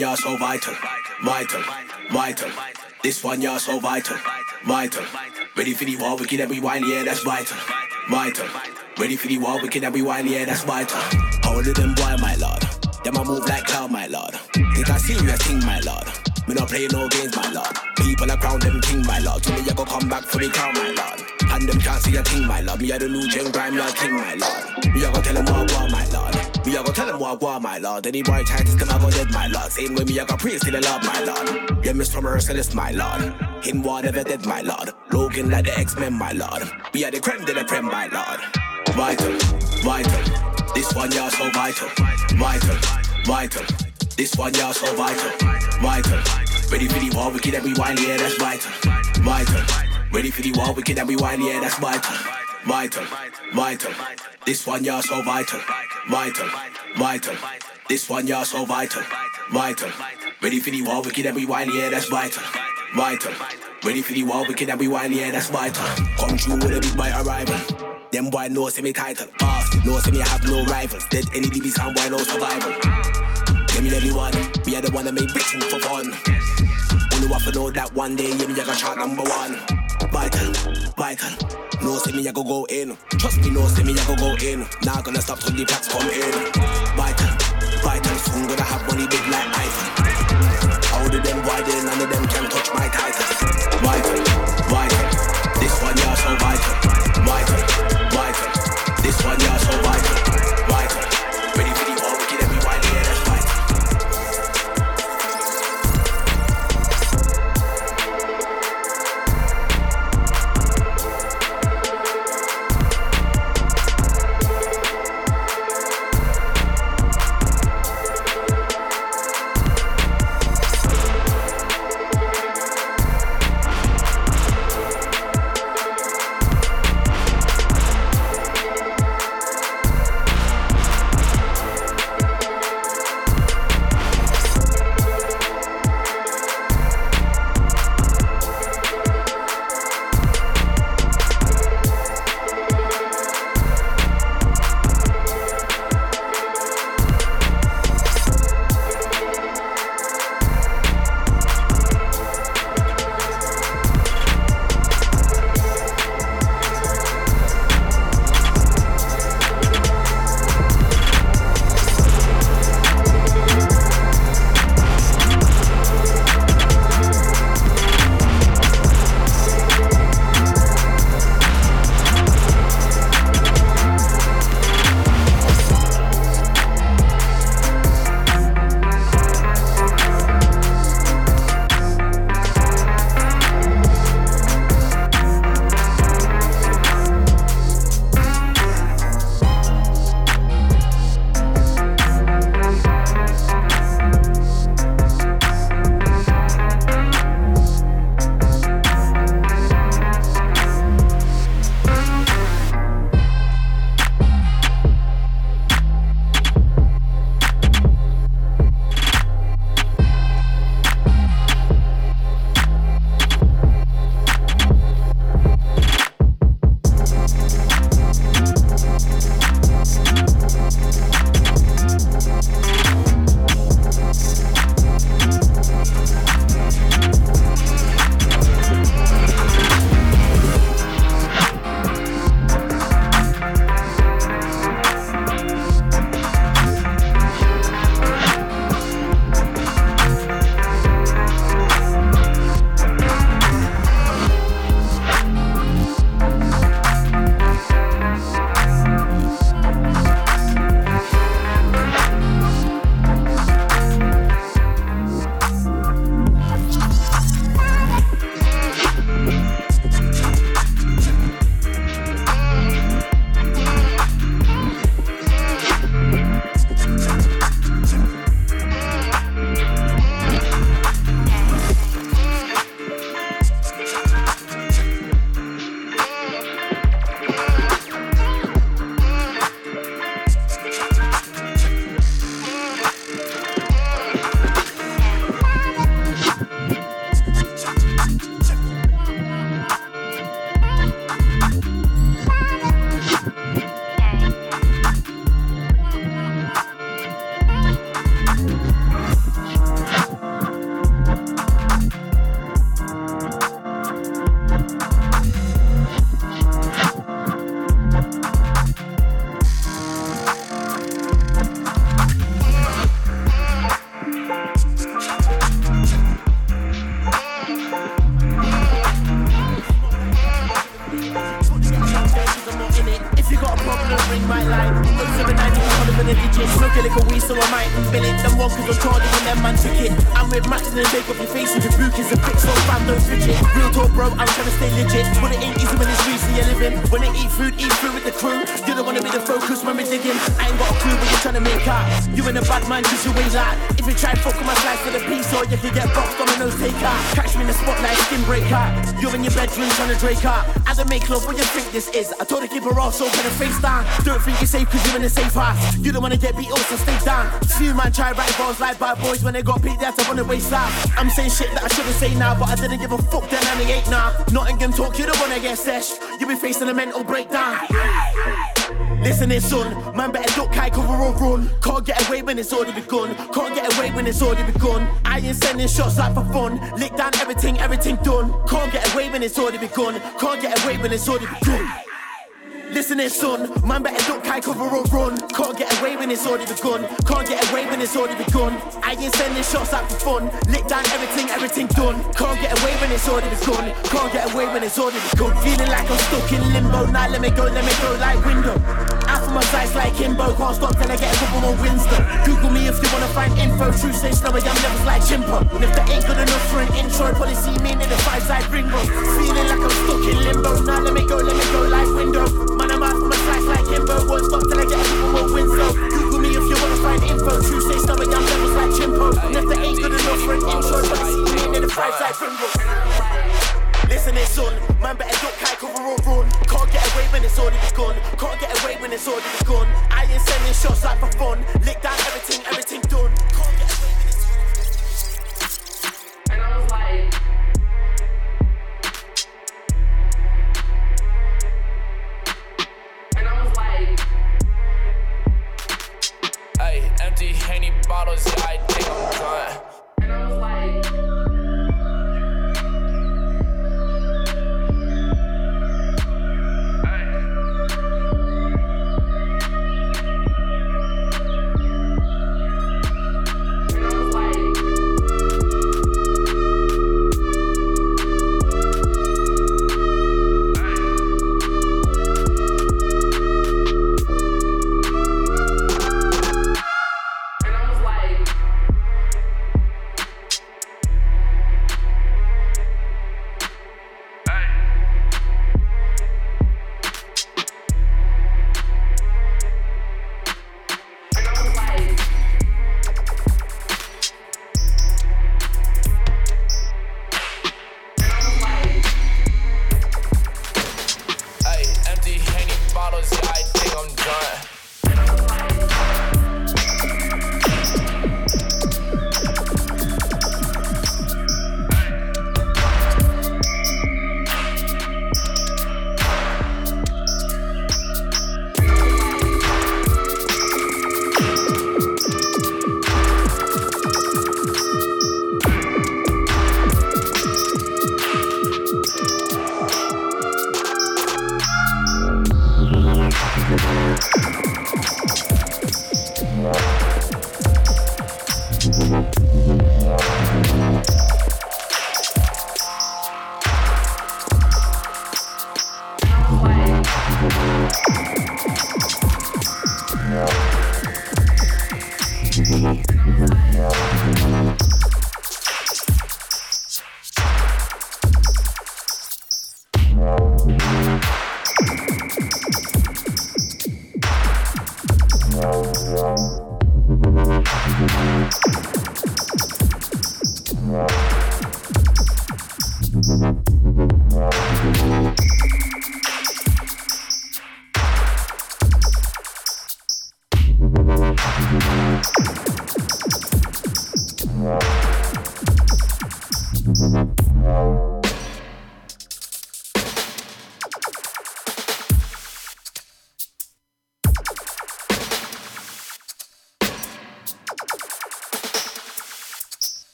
Y'all so vital. Vital, vital. This one, y'all so vital. Vital. Ready for the war, wicked and be wild, yeah, that's vital. Vital. Ready for the war, wicked and be wild, yeah, that's vital. How did them boy, my lord? Them I move like cloud, my lord. Think I serious thing, my lord. Me not play no games, my lord. People around them king, my lord. To me, I go come back for the crown, my lord. And them can't see a thing, my lord. Me a the new gen grime, your king, my lord. Me a go tell them what I want, my lord. Me a go tell them what I want, my lord. Any boy try to them, I go dead, my lord. Same way me a go praise to the Lord, my lord. Yeah, Mr. Merciless, my lord. Him whatever dead, my lord. Logan like the X-Men, my lord. We are the creme de la creme, my lord. Vital, vital. This one, y'all so vital. Vital, vital. This one, y'all so vital. Vital. Ready for the war, wicked every wine, yeah, that's vital. Vital. Ready for the war, wicked every wine, yeah, that's vital. Vital, vital. This one, y'all so vital. Vital, vital. This one, y'all so vital. Vital. Ready for the war, wicked every wine, yeah, that's vital. Vital. Ready for the war, wicked every wine, yeah, that's vital. Come true with a big boy arrival. Them boy know see me title. Boss, know see me have no rivals. Dead any DB sound boy no survival. Give me everyone, we are the one that make bitching for fun. Only want to know that one day, yeah, me I got shot number one. Vital, vital. No see me I go go in. Trust me, no see me I go go in. Not gonna stop till the packs come in. Vital, vital. Soon gonna have money big like Eiffel. How did them widen? None of them can touch my titles. Love, what you think this is? I told her keep her so can her face down. Don't think you're safe cause you're in a safe house. You don't wanna get beat up, so stay down. Few man try write balls like bad boys when they got beat, they have to run the waist out. I'm saying shit that I shouldn't say now, but I didn't give a fuck then and they ain't now. Nottingham talk, you don't wanna get sesh. You be facing a mental breakdown. Listen here, son, man better duck, high cover or run. Can't get away when it's already begun. Can't get away when it's already begun. I ain't sending shots like for fun. Lick down everything, everything done. Can't get away when it's already begun. Can't get away when it's already begun. Listen here, son, man better duck, high cover or run. Can't get away when it's already begun. Can't get away when it's already begun. I ain't sending shots out for fun. Lick down everything, everything done. Can't get away when it's already begun. Can't get away when it's already begun. Feeling like I'm stuck in limbo. Now let me go, let me go like window. Out for my sights like Kimbo. Can't stop till I get a couple more wins though. Google me if you wanna find info. True say slower, young levels like chimpo. And if that ain't good enough for an intro, probably see me in the five side ringo. Feeling like I'm stuck in limbo. Now let me go, let me go like window. Sights like Kimbo. Till I get a couple more wins though. Google me if you wanna find info. Say slower, young levels like chimpo. If ain't good enough for an intro, probably see me in the five side ringo. Listen here, son, man better duck, high cover or run. Can't get away when it's already begun. Can't get away when it's already begun. I ain't sending shots like for fun. Lick down everything, everything done.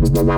Filthy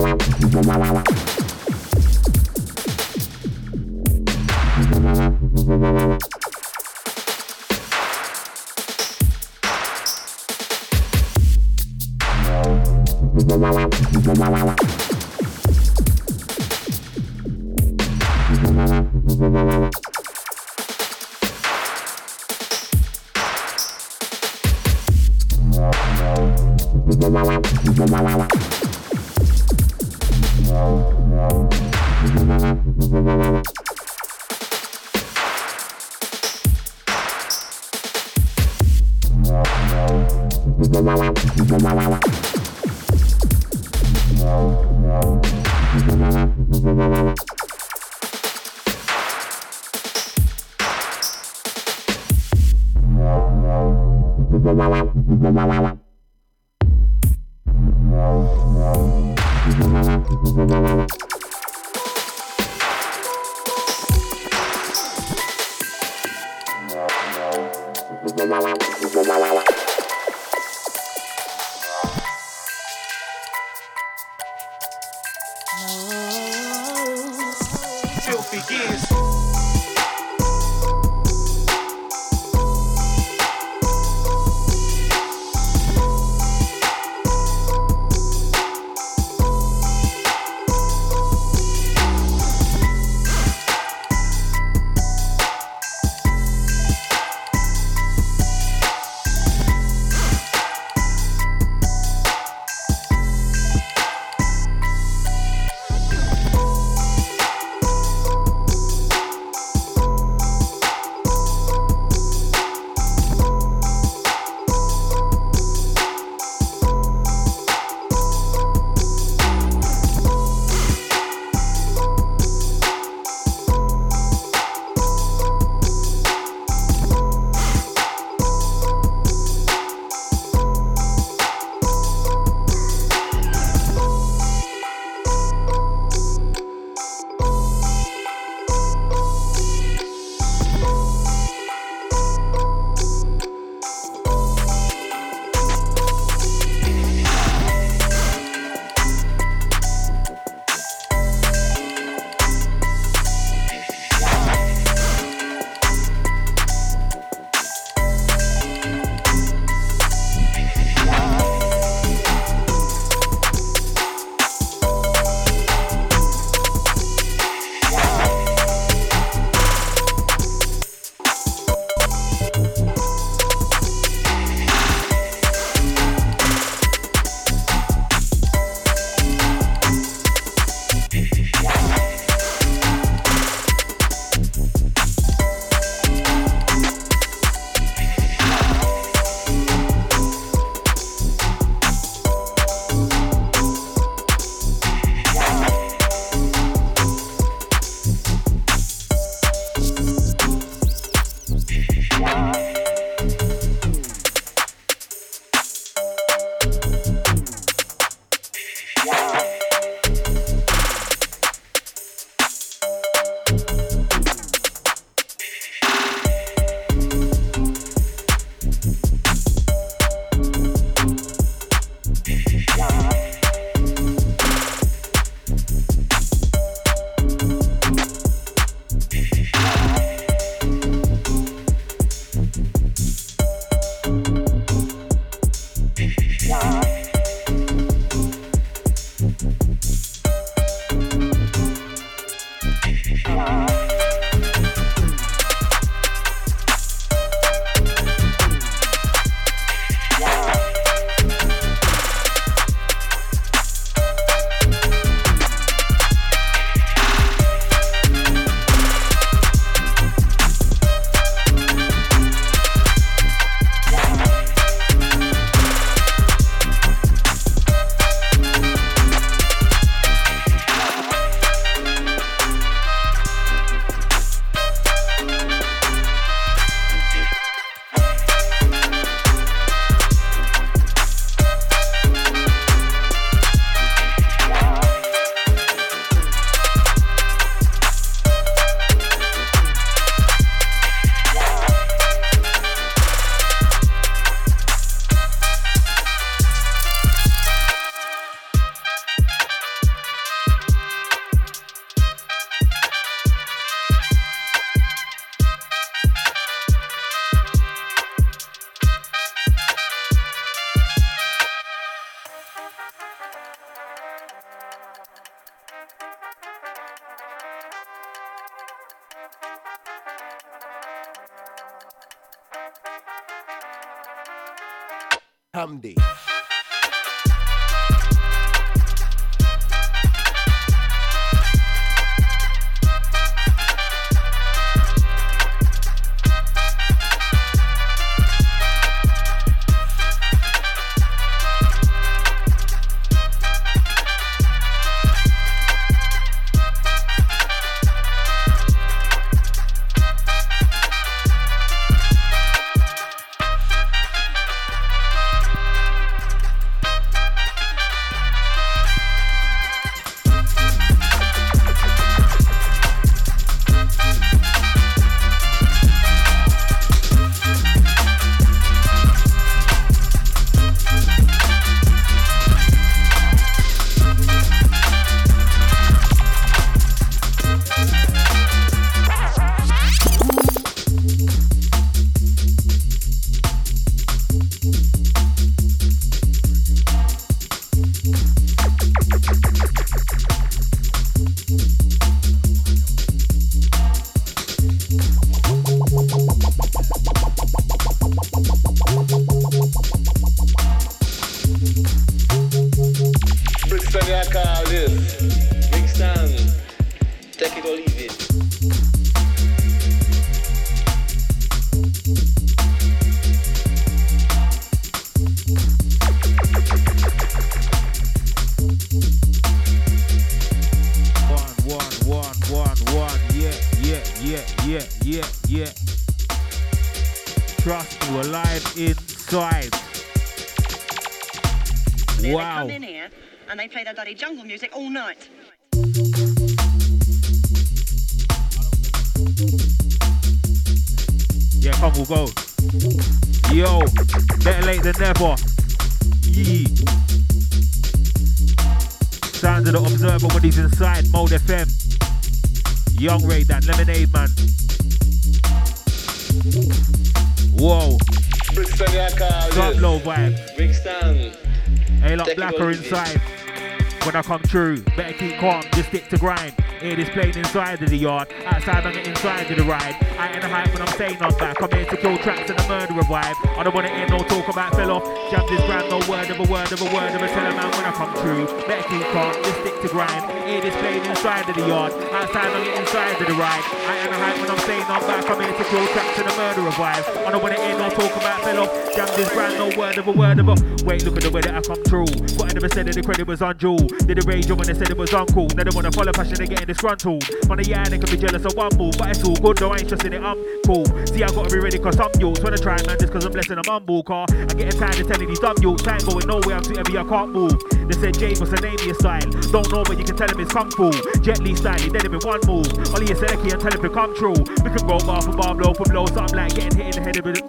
through, better keep calm, just stick to grind. Hear this playing inside of the yard, outside I'm inside of the ride. I ain't the hype when I'm saying I'm back. I'm here to kill tracks and a murderer vibe. I don't wanna hear no talk about fell off. Jam this gram, no word of a word of a word of a tell a man when I come through. Better keep calm, just stick to grind. Hear this playing inside of the yard, outside I'm inside of the ride. I ain't the hype when I'm saying I'm back. I'm here to kill tracks and a murderer vibe. I don't wanna hear no talk about fell off. Jam this gram, no word of a word of a. Wait, look at the way that I come through. What I never said that the credit was on Jewel. Did the rage when they said it was. Now they wanna follow passion, they getting disgruntled. On the yard, they can be jealous of one move, but it's all good though. I ain't just in it, I'm cool. See, I gotta be ready cause I'm yours. When I try, man, just cause I'm blessing a mumble car. I get tired of telling these dumb I ain't going nowhere, I'm too heavy, I can't move. They said, Jay, what's the name of your style? Don't know, but you can tell him it's kung fu. Jet Li style, he did him in one move. Only a Seleki and tell him to come true. We can go bar for bar, blow for blow, something like getting hit in the head of it.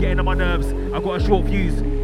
Getting on my nerves, I got a short fuse.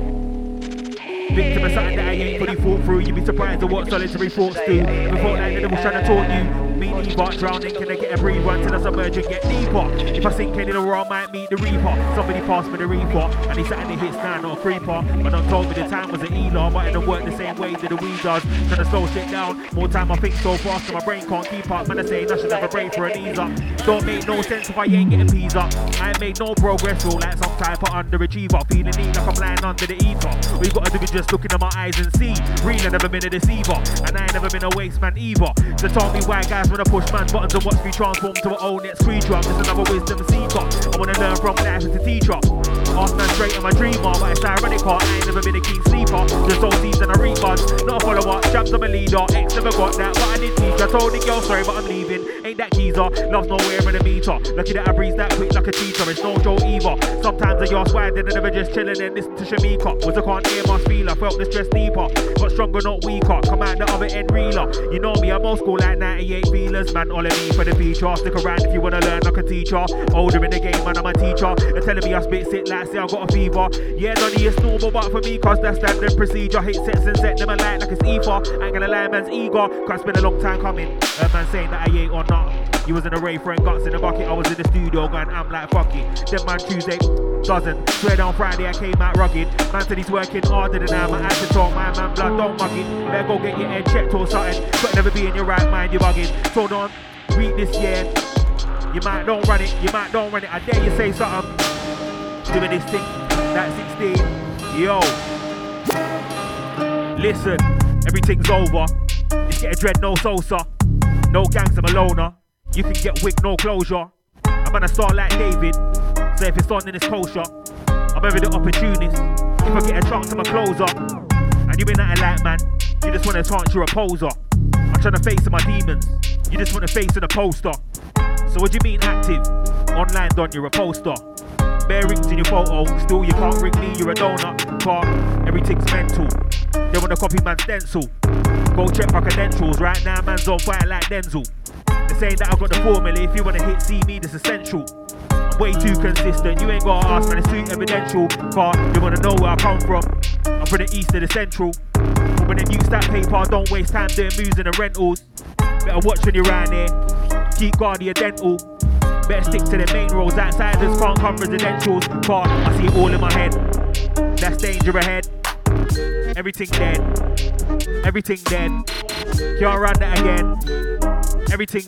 Victim of something that I ain't fully thought through. You'd be surprised at what solitary thoughts do. If I thought like the devil's trying to taunt you, me neither. Drowning, can I get a breather until I submerge and get deeper? If I sink in the I might meet the reaper. Somebody pass me the reaper, and he sat in the hits nine or creeper. But don't told me the time was an Elar, but it don't work the same way that the weed does. Trying to slow shit down, more time I think so fast, and my brain can't keep up. Man, I say I should have a break for an ease up. Don't make no sense if I ain't getting peas up. I ain't made no progress, feel like some type of underachiever. Feeling neat like I'm lying under the ether. All you gotta do is just look into my eyes and see. Real, I never been a deceiver, and I ain't never been a waste man either. So tell me why guys wanna push man's buttons and watch me transform to an old next creature. I'm just another wisdom seeker. I wanna learn from life as a teacher. Ask man straight in my dreamer, but it's ironic, I ain't never been a keen sleeper. Just all season I reap buds, not a follower. Jumps I'm a leader, ex never got that, but I did teach. I told the girl sorry, but I'm leaving. Ain't that geezer? Love's nowhere in a meter. Lucky that I breeze that quick like a cheater. It's no joke either. Sometimes I ask why then I never just chilling and listen to Shamika. Was I can't hear my I felt the stress deeper. Got stronger, not weaker. Come out the other end realer. You know me, I'm old school like 98 feelers. Man, all of me for the feature. Stick around if you wanna learn like a teacher. Older in the game, man, I'm a teacher. They're telling me I spit sick like say I got a fever. Yeah, of it's normal, but for me, cause that's standard procedure. Hate sets and set them alight like it's ether. Ain't gonna lie, man's eager. Cause it's been a long time coming. A man saying that I ain't or not. You was in a rave friend, guts in the bucket. I was in the studio going, I'm like, fuck it. Then man, Tuesday doesn't. Swear down Friday, I came out rugged. Man said he's working harder than I am. I to talk, my man, blood, don't mug it. Better go get your head checked or something. But never be in your right mind, you bugging. So don't read this year. You might don't run it, you might don't run it. I dare you say something. Doing this thing, like 16. Yo. Listen, everything's over. It's get a dread, no Sosa. No gangster Malona. You can get wig, no closure. I'm gonna start like David. So if it's on, then it's kosher. I'm ever the opportunist. If I get a chance, I'm a closer. And you ain't nothing like man. You just wanna chance you're a poser. I'm trying to face my demons. You just wanna face in a poster. So what do you mean active? Online done, you're a poster. Bare rings in your photo, still you can't ring me, you're a donut. Car, everything's mental. They wanna copy man's stencil. Go check my credentials, right now man's on fire like Denzel. They saying that I've got the formula, if you wanna hit see me, this essential. I'm way too consistent, you ain't gotta ask man, it's too evidential. Car, you wanna know where I come from? I'm from the east of the central. But when them use that paper, don't waste time doing moves in the rentals. Better watch when you're around here. Keep guard of your dental. Better stick to the main roads. Outsiders can't come residentials. Car, I see it all in my head. That's danger ahead. Everything dead. Everything dead. Can't run that again. Everything.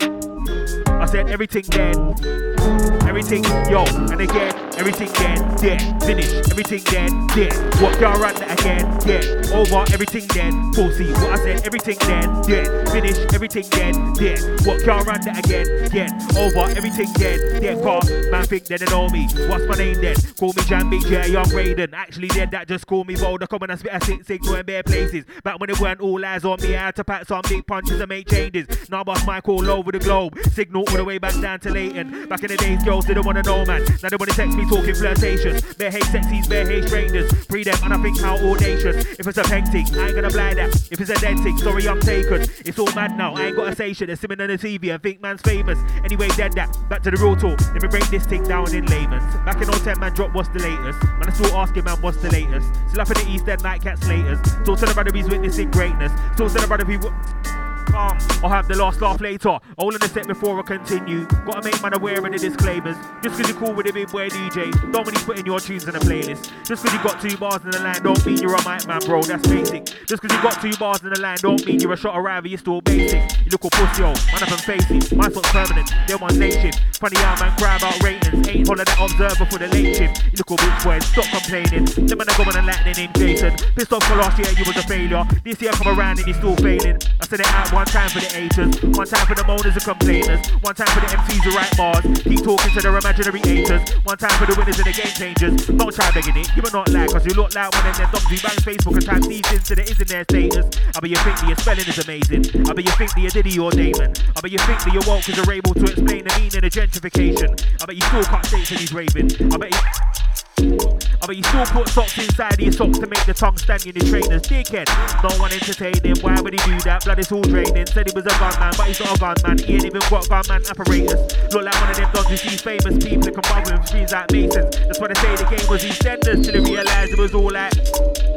I said everything dead. Everything, yo, and again, everything dead, dead, finish, everything dead, dead. What can't run that again, dead, over, everything dead, pussy. What I said, everything dead, dead, finish, everything dead, dead. What can't run that again, dead, over, everything dead, dead. Car, man think they don't know me. What's my name then? Call me Jan Big J, Young Raiden. Actually, dead that just call me Boulder. Come and spit a six signal in bare places. Back when it weren't all eyes on me, I had to pack some big punches and make changes. Now boss mic all over the globe. Signal all the way back down to Leyton. Back in the days, girls didn't wanna know man. Now they wanna text me talking flirtations. They hate sexies, they hate strangers. Pre them and I think how audacious. If it's a painting, I ain't gonna blind that. If it's a denting, sorry I'm taken. It's all mad now. I ain't got a shit. They're simming on the TV I think man's famous. Anyway, dead that. Back to the real talk. Let me break this thing down in layman's. Back in 010 man, drop what's the latest. Man, I still asking man what's the latest. Still up in the East End night cats laters. Still tell the brother he's witnessing greatness. Still tell the brother he. W- calm. I'll have the last laugh later. All in the set before I continue. Gotta make man aware of the disclaimers. Just cause you're cool with a big boy DJ, don't mean he's putting your tunes in a playlist. Just cause you got two bars in the line, don't mean you're a mic man, bro. That's basic. Just cause you got two bars in the line, don't mean you're a shot arriver, you're still basic. You look all pussy, yo. Man up and face it. Mine's not permanent, want late shift. Funny how man cry about ratings. Ain't follow that observer for the late shift. You look all bitch boys, stop complaining. Them man are going and Latin named Jason. Pissed off for last year, you was a failure. This year come around and you're still failing. I said it out one time for the haters, one time for the moaners and complainers, one time for the MCs who write bars, keep talking to their imaginary haters, one time for the winners and the game changers. Don't try begging it, you will not lie, cause you look like one of them dogs who bang Facebook and type these into the isn't their status. I bet you think that your spelling is amazing. I bet you think that you're or Damon. I bet you think that your woke is are able to explain the meaning of gentrification. I bet you still can't say and he's raving. I bet you. I bet you still put socks inside your socks to make the tongue stand in the trainers. Dickhead, no one entertaining. Why would he do that? Blood is all draining. Said he was a gunman, but he's not a gunman. He ain't even got gunman apparatus. Look like one of them dogs who sees famous people that can bubble him screens like Masons. That's why they say the game was EastEnders till they realised it was all like.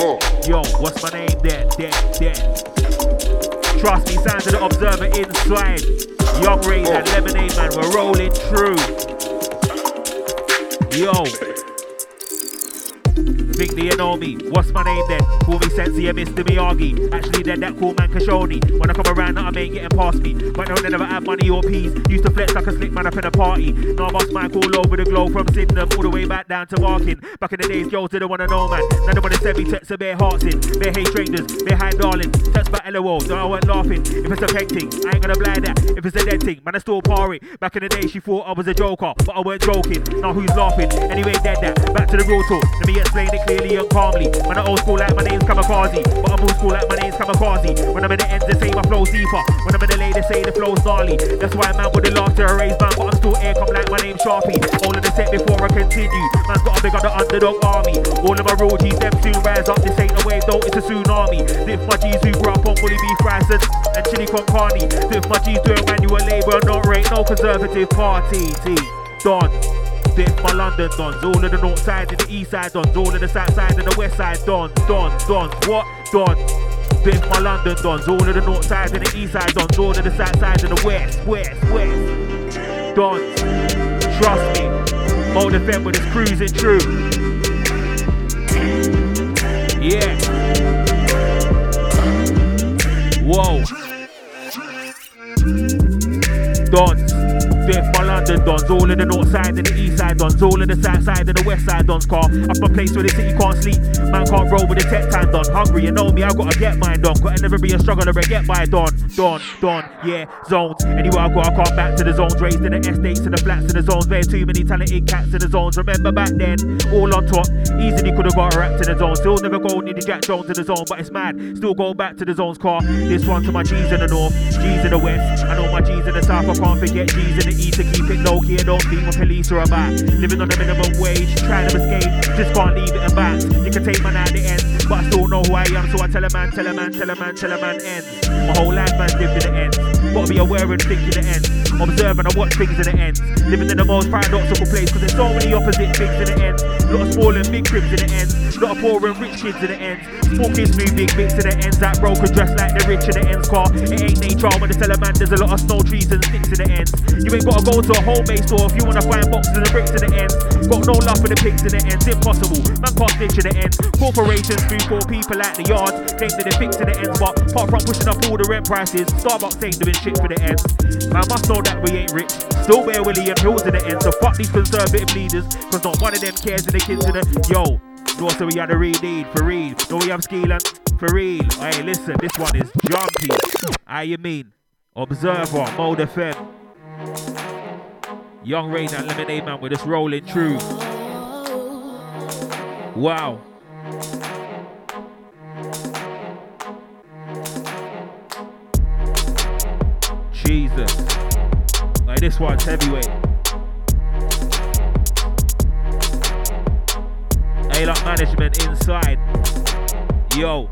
Oh. Yo, what's my name? Dead, dead, dead. Trust me, sounds of the observer inside. Young Ray and oh. Lemonade Man, we're rolling through. Yo. Think you know me. What's my name then? Call me Sensei Mr. Miyagi. Actually, then that cool man Kashoni. When I come around, I ain't getting past me. But no, they never had money or peas. Used to flex like a slick man up in a party. Now I bust mic all over the globe from Sydenham all the way back down to Barking. Back in the days, girls didn't wanna know man. Now they wanna send me texts of bare hearts in. Bare hate strangers, bare high darling. Text by LOL, no I wasn't laughing. If it's a painting, I ain't gonna blind that. If it's a dead thing, man I still par it. Back in the day, she thought I was a joker, but I weren't joking. Now who's laughing? Anyway, dead that. Back to the real talk. Let me explain it clearly and calmly. When I old school like my name's Kamikaze, but I'm old school like my name's Kamikaze. When I'm in the ends, they say my flow's deeper. When I'm in the lane, they say the flow's gnarly. That's why man would have laughed to erase man, but I'm still air come like my name's Sharpie. All of the set before I continue. Man's got a big on underdog army. All of my real G's, them soon rise up. This ain't a wave though, it's a tsunami. Lift my G's who grew up on fully beef rice and, and chili con carne. Lift my G's doing manual labour, not rate, no conservative party. T. Don. Dip my London dons, all of the north side and the east side dons, all of the south side and the west side dons, dons, dons, what? Dons. Dip my London dons, all of the north side and the east side dons, all of the south side and the west, west, west. Dons. Trust me. Mode FM with us cruising through. Yeah. Whoa. Dons. Dip my London dons, dons, all in the north side and the east side dons, all in the south side and the west side dons. Car up a place where the city can't sleep. Man can't roll with the tech time done. Hungry, you know me, I gotta get mine done. Gotta never be a struggle to get by done. Done, done, yeah, zones. Anywhere I go, I come back to the zones. Raised in the estates and the flats in the zones. Very too many talented cats in the zones. Remember back then, all on top. Easily could have got a rap to the zone. Still never go near the Jack Jones to the zone, but it's mad. Still go back to the zones car. This one to my G's in the north, G's in the west. I know my G's in the south. I can't forget G's in the east to keep it key. I don't think when police are about. Living on the minimum wage, trying to escape. Just can't leave it in back. You can take man out the end, but I still know who I am. So I tell a man, tell a man, tell a man, tell a man ends. My whole life man's lived in the end. Gotta be aware and think in the end. Observe and I watch things in the end. Living in the most paradoxical place, cause there's so many opposite things in the end. Lot of small and big cribs in the end. Lot of poor and rich kids in the end. Small kids move big bits in the ends. That broken dress like the rich in the ends car. It ain't nature when they tell a man there's a lot of snow trees and sticks in the ends. You ain't gotta go to a homemade store if you wanna find boxes and bricks in the ends. Got no love for the pigs in the ends. Impossible. Man can't snitch in the ends. Corporations do for people at the yards. Claim that they're fixing the ends, but apart from pushing up all the rent prices, Starbucks ain't doing shit for the ends. Man must know that we ain't rich. Still bear William Hills in the end. So fuck these conservative leaders, cause not one of them cares in the kids in the yo. No, so we had a real need for real. No, we have Skeelan for real. Hey, listen, this one is jumpy. How you mean? Observer, Mode FM. Young Rain and Lemonade Man with us rolling through. Wow. Jesus. Like this one's heavyweight. A-Lock Management inside. Yo.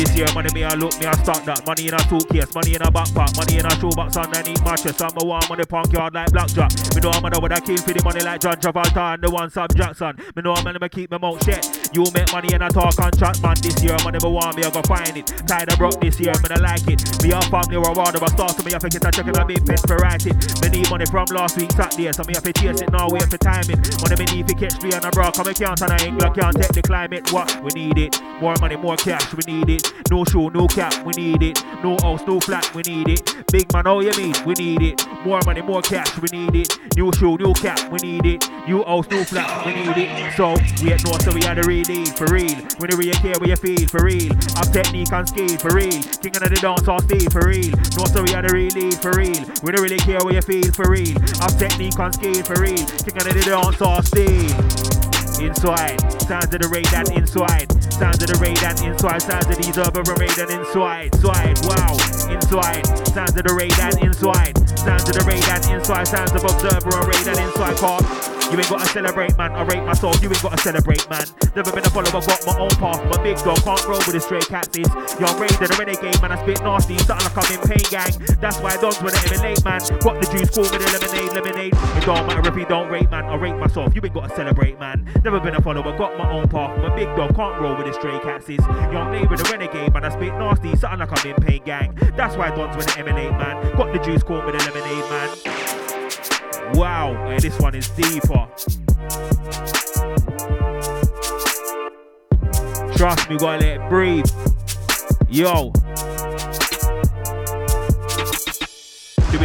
This year, money me, I look me, I start that. Money in a suitcase, money in a backpack, money in a shoebox underneath mattress. I'm a warm on the punk yard like blackjack. Me know I'm a with a kill for the money like John Travolta and the one Sam Jackson. Me know I'm gonna keep my mouth shut. You make money and I talk contract, man. This year, money me want me, I go find it. Tired of broke this year, man, I like it. Me a family or a water, but start to me, I think it's a checking a big pen for write it. Me need money from last week, Saturday, so me have to chase it now, wait for timing. Money me need to catch me on a bra, come I can't and I ain't can't take the climate. What? We need it. More money, more cash, we need it. No show, no cap, we need it. No house, no flat, we need it. Big man, all you mean, we need it. More money, more cash, we need it. New show, new cap, we need it. New house, new flat, we need it. So, we at North, so we had a real need, for real. We don't really care where you feel, for real. Up technique and scale, for real. King of the dance, all stay, for real. North, so we had a real need, for real. We don't really care where you feel, for real. Up technique and scale, for real. King of the dance, all stay. Inside, sounds of the raid and inside, sounds of the raid and inside, sounds of these urban raid and inside, side, wow, inside, sounds of the raid and inside, sounds of the raid and inside, sounds of observer raid and inside, car. You ain't gotta celebrate, man. I rate myself, you ain't gotta celebrate, man. Never been a follower, got my own path. My big dog can't roll with the stray. Is young raised in a renegade, man. I spit nasty, something like I'm in pain gang. That's why dogs I emulate, man. Got the juice, call me the lemonade, lemonade. It don't matter if you don't rate, man. I rate myself, you ain't gotta celebrate, man. Never been a follower, got my own path. My big dog can't roll with the stray. Is young neighbor, the renegade, man. I spit nasty, something like I'm in pain gang. That's why dogs I emulate, man. Got the juice, call me the lemonade, man. Wow, hey, this one is deeper. Trust me, gotta let it breathe. Yo.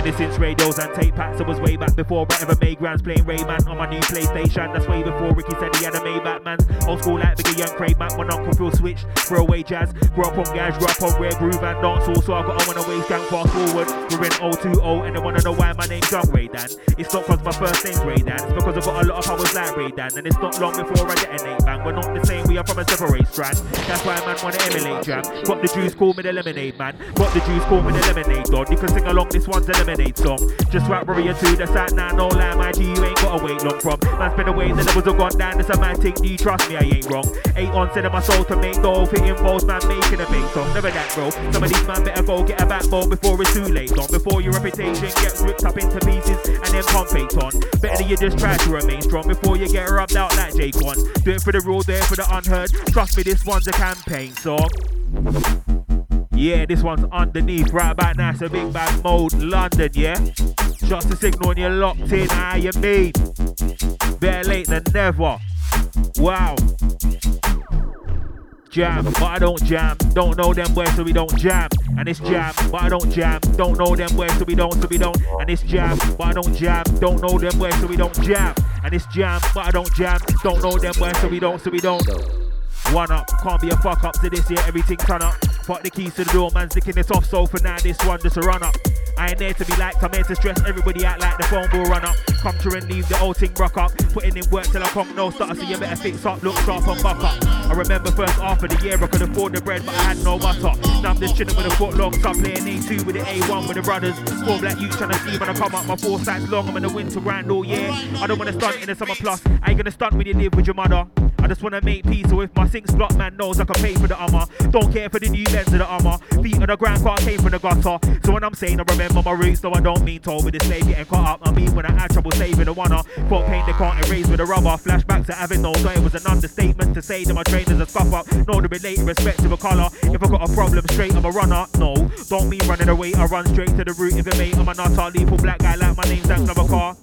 This since radios and tape packs. It was way back before I ever made grands playing Rayman on my new PlayStation. That's way before Ricky said he had a man. Old school like Biggie Young Craig Mack. My uncle Phil switch, throw away jazz. Grew up on gas, grew up on rare groove and dancehall. So I got on a waist gang fast forward. We're in 020 and they wanna know why my name's Young Raiden. It's not cause my first name's Raiden. It's because I've got a lot of powers like Raiden. And it's not long before I detonate bang. We're not the same, we are from a separate strand. That's why man wanna emulate jam. Got the juice, call me the lemonade man. Got the juice, call me the lemonade dog. You can sing along, this one's a lemonade song. Just rap Warrior 2, that's out now, no lie, my G, you ain't gotta wait long from. Man's been away, the levels have gone down, this a man take D, trust me, I ain't wrong. Eight on, sending my soul to make dough, fitting balls, man, making a big song. Never that, bro. Some of these man better go get a backbone before it's too late, long. Before your reputation gets ripped up into pieces and then pump faked on. Better that you just try to remain strong before you get rubbed out like Jake one. Do it for the real, do it for the unheard. Trust me, this one's a campaign song. Yeah, this one's underneath right about now. A big bad mode, London, yeah? Just a signal and you're locked in, how you mean? Better late than never. Wow. Jam, but I don't jam. Don't know them boys, so we don't jam. And it's jam, but I don't jam. Don't know them boys, so we don't, so we don't. And it's jam, but I don't jam. Don't know them boys, so we don't jam. And it's jam, but I don't jam. Don't know them boys, so we don't, so we don't. One up, can't be a fuck up to this year, everything turn up. Fuck the keys to the door, man's licking this off, so for now this one just a run up. I ain't there to be liked, I'm here to stress everybody out like the phone will run up. Come through and leave the old thing rock up. Putting in work till I come no starter, so you better fix up, look sharp and buck up. I remember first half of the year I could afford the bread, but I had no butter. Now I'm just chilling with a foot long, start playing A2 with the A1 with the brothers. Four black youths trying to see when I come up, my four sides long, I'm in the winter grind all year. I don't wanna stunt in the summer plus, I ain't gonna stunt when you live with your mother. I just wanna make peace, so if my sink slot man knows I can pay for the armor. Don't care for the new lens of the armor. Feet on the ground, car came from the gutter. So when I'm saying I remember my roots, no, I don't mean told with the slave getting caught up. I mean when I had trouble saving the one Fought pain they can't erase with a rubber. Flashbacks to having no so it was an understatement to say that my trainers are scuff up. No, the related respect to the colour. If I got a problem straight, I'm a runner. No, don't mean running away. I run straight to the root. If it mate, I'm a nutter. Lethal black guy like my name's Zach Number Car.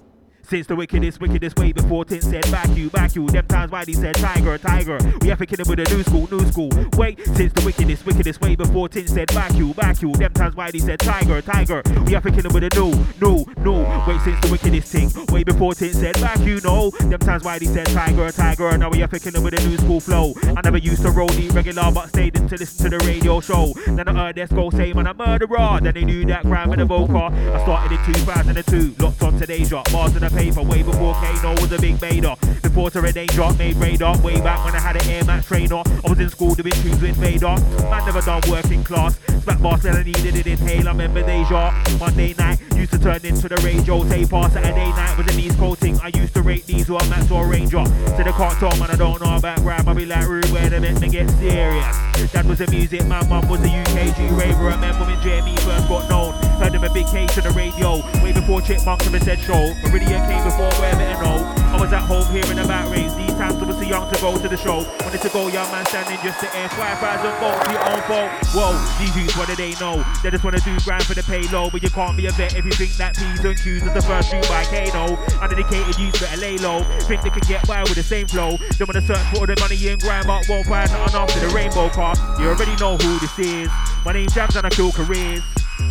Since the wickedest, wickedest way before Tint said back you, back you. Them times why he said tiger, tiger. We have to kill him with a new school, new school. Wait, since the wickedest, wickedest way before Tint said back you, back you. Them times why he said tiger, tiger. We have to kill him with a new, new, new. Wait, since the wickedest thing, way before Tint said back you, no. Them times why he said tiger, tiger. Now we have to kill him with a new school flow. I never used to roll the regular, but stayed in to listen to the radio show. Then I heard Esco say, man, a murderer. Then they knew that crime in the vocal. I started in 2002, locked on today's drop, bars in the paper, way before Kano was a big bader. Before Terror Danjah made radar, way back when I had an Air Max trainer. I was in school doing tunes with Vader. Man never done working class. Smack boss and I needed it inhale. I remember Deja. Monday night used to turn into the radio taper. Saturday night was an East Coasting. I used to rate these or Max or Ranger. They can't talk, man, I don't know about rap. I be like, rude, where they make me get serious. Dad was a music man, mum was a UKG raver. I remember when Jamie first got known. Heard him a big case on the radio. Way before Chipmunks ever said show. Meridian came before where better know. I was at home hearing about race. These times I was too young to go to the show. Wanted to go, young man standing just to air 5,000 volts to your own fault. Whoa, these youths, what do they know? They just wanna do grind for the payload. But you can't be a vet if you think that P's and Q's is the first shoot by Kano. Undedicated youths better lay low. Think they can get by with the same flow. They wanna search for all the money and grind, but won't find nothing after the rainbow car. You already know who this is. My name's Jammz and I kill careers.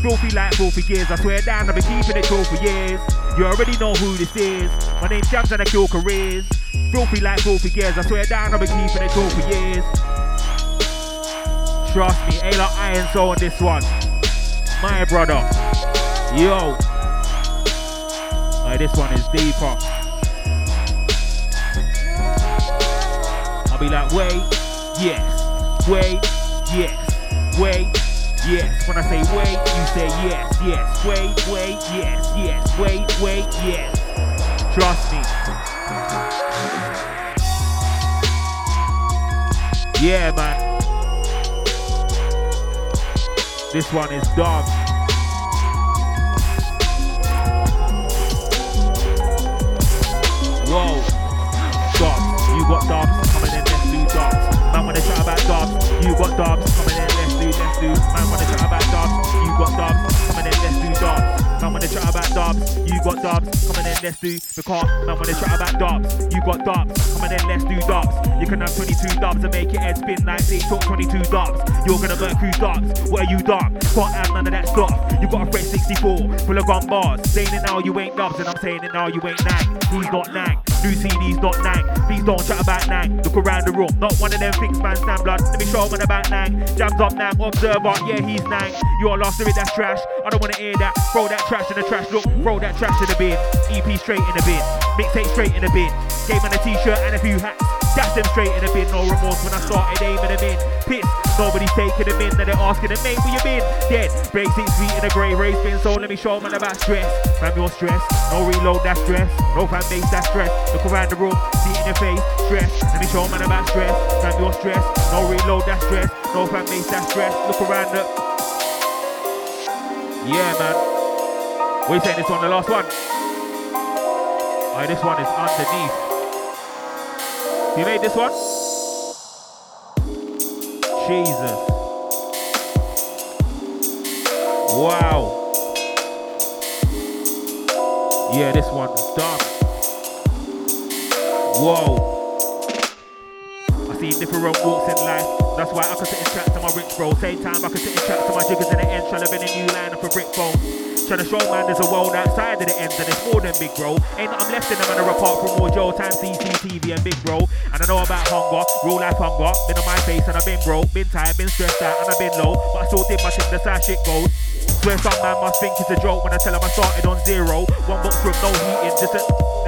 Filthy like filthy gears, I swear down, I've been keeping it true for years. You already know who this is. My name's Jammz and I kill careers. Filthy like filthy gears, I swear down, I've been keeping it true for years. Trust me, Ayla Iron so on this one. My brother. Yo. Alright, this one is deeper. I'll be like, wait, yes, wait, yes, wait, yes. When I say wait, you say yes, yes, wait, wait, yes, yes, wait, wait, yes. Trust me. Yeah, man. This one is dog. Whoa. Dobbs, you got Dobbs, coming in, let's do Dobbs. Man, wanna chat about Dobbs, you got Dobbs, coming in, let's do. Man, wanna chat about Dobbs, you got Dobbs, coming in, let's do Dobbs. Man, wanna chat about Dobbs, you got Dobbs, coming in, let's do. Because, man, wanna chat about Dobbs, you got Dobbs, coming in, let's do Dobbs. You can have 22 Dobbs and make your head spin like they talk 22 Dobbs. You're gonna work who Dobbs, what are you dumb? Can't have none of that stuff. You got a fresh 64, full of gun bars. Saying it now, you ain't Dobbs, and I'm saying it now, you ain't Nang. He's not Nang. New CD's not Nang. Please don't chat about Nang. Look around the room, not one of them things, man, stand blood. Let me show man about Nang. Jammz up Nang, observer, yeah, he's Nang. You're lost it, that's trash. I don't wanna hear that. Throw that trash in the trash, look, throw that trash in the bin. EP straight in the bin. Mixtape straight in the bin. Gave man a t-shirt and a few hats. Dash them straight in the bin, no remorse when I started aiming them in. Piss, nobody's taking them in, then they're asking them, mate, where you been? Dead, break six feet in a grey race bin, so let me show man about stress. Fam, your stress, no reload, that stress. No fan base, that's stress. Look around the room, see it in your face, stress. Let me show man about stress. Fam, your stress, no reload, that stress. No fan base, that's stress. Look around the. Yeah, man. We saying this one, the last one. Alright, this one is underneath. You made this one? Jesus. Wow. Yeah, this one's done. Whoa. I seen different walks in life. That's why I can sit in tracks to my rich bro. Same time I can sit in tracks to my jiggers in the end, trying to bend a new line up a brick phone. Trying to show man there's a world outside of the ends and it's more than big bro. Ain't nothing left in the manner apart from more Joe time CCTV and big bro. And I know about hunger, real life hunger. Been on my face and I've been broke, been tired, been stressed out and I've been low. But I still did my thing, that's how shit goes. Swear some man must think it's a joke when I tell him I started on zero. One box room, no heating, just a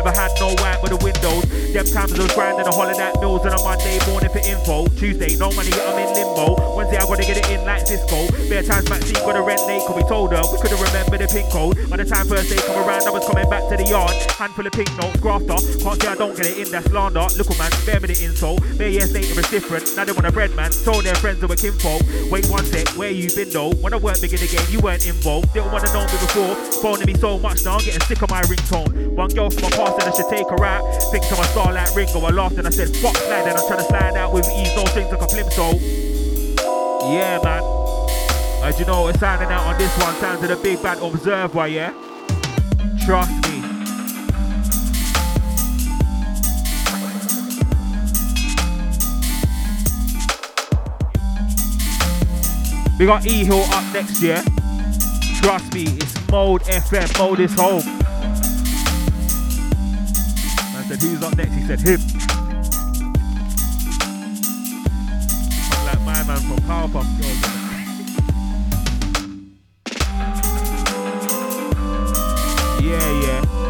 Never had no white with the windows. Them times I was grinding the holiday mills and a Monday morning for info. Tuesday, no money, I'm in limbo. Wednesday, I gotta get it in like Cisco. Bare times Maxine got a rent late, cause we told her we couldn't remember the pin code. By the time first day come around, I was coming back to the yard. Handful of pink notes, grafter. Can't say I don't get it in, that's slander. Look, man, spare me the insult. Bare years later, it's different. Now they want a bread, man. Told their friends they were kinfolk. Wait one sec, where you been though? When I weren't big in the game, you weren't involved. Didn't wanna know me before. Phoning me so much now, I'm getting sick of my ringtone. One girl from my past and I should take her out. Think to my star like Ringo. I laughed and I said, fuck slide. And I'm trying to slide out with ease, no strings like a plimsoll. Yeah, man. As you know, we're signing out on this one. Sounds to the big bad observer, yeah? Trust me. We got E Hill up next year. Trust me, it's Mode FM. Mode is home. Man said, who's up next? He said, him. I'm like my man from Powerpuff Girls. Yeah, yeah.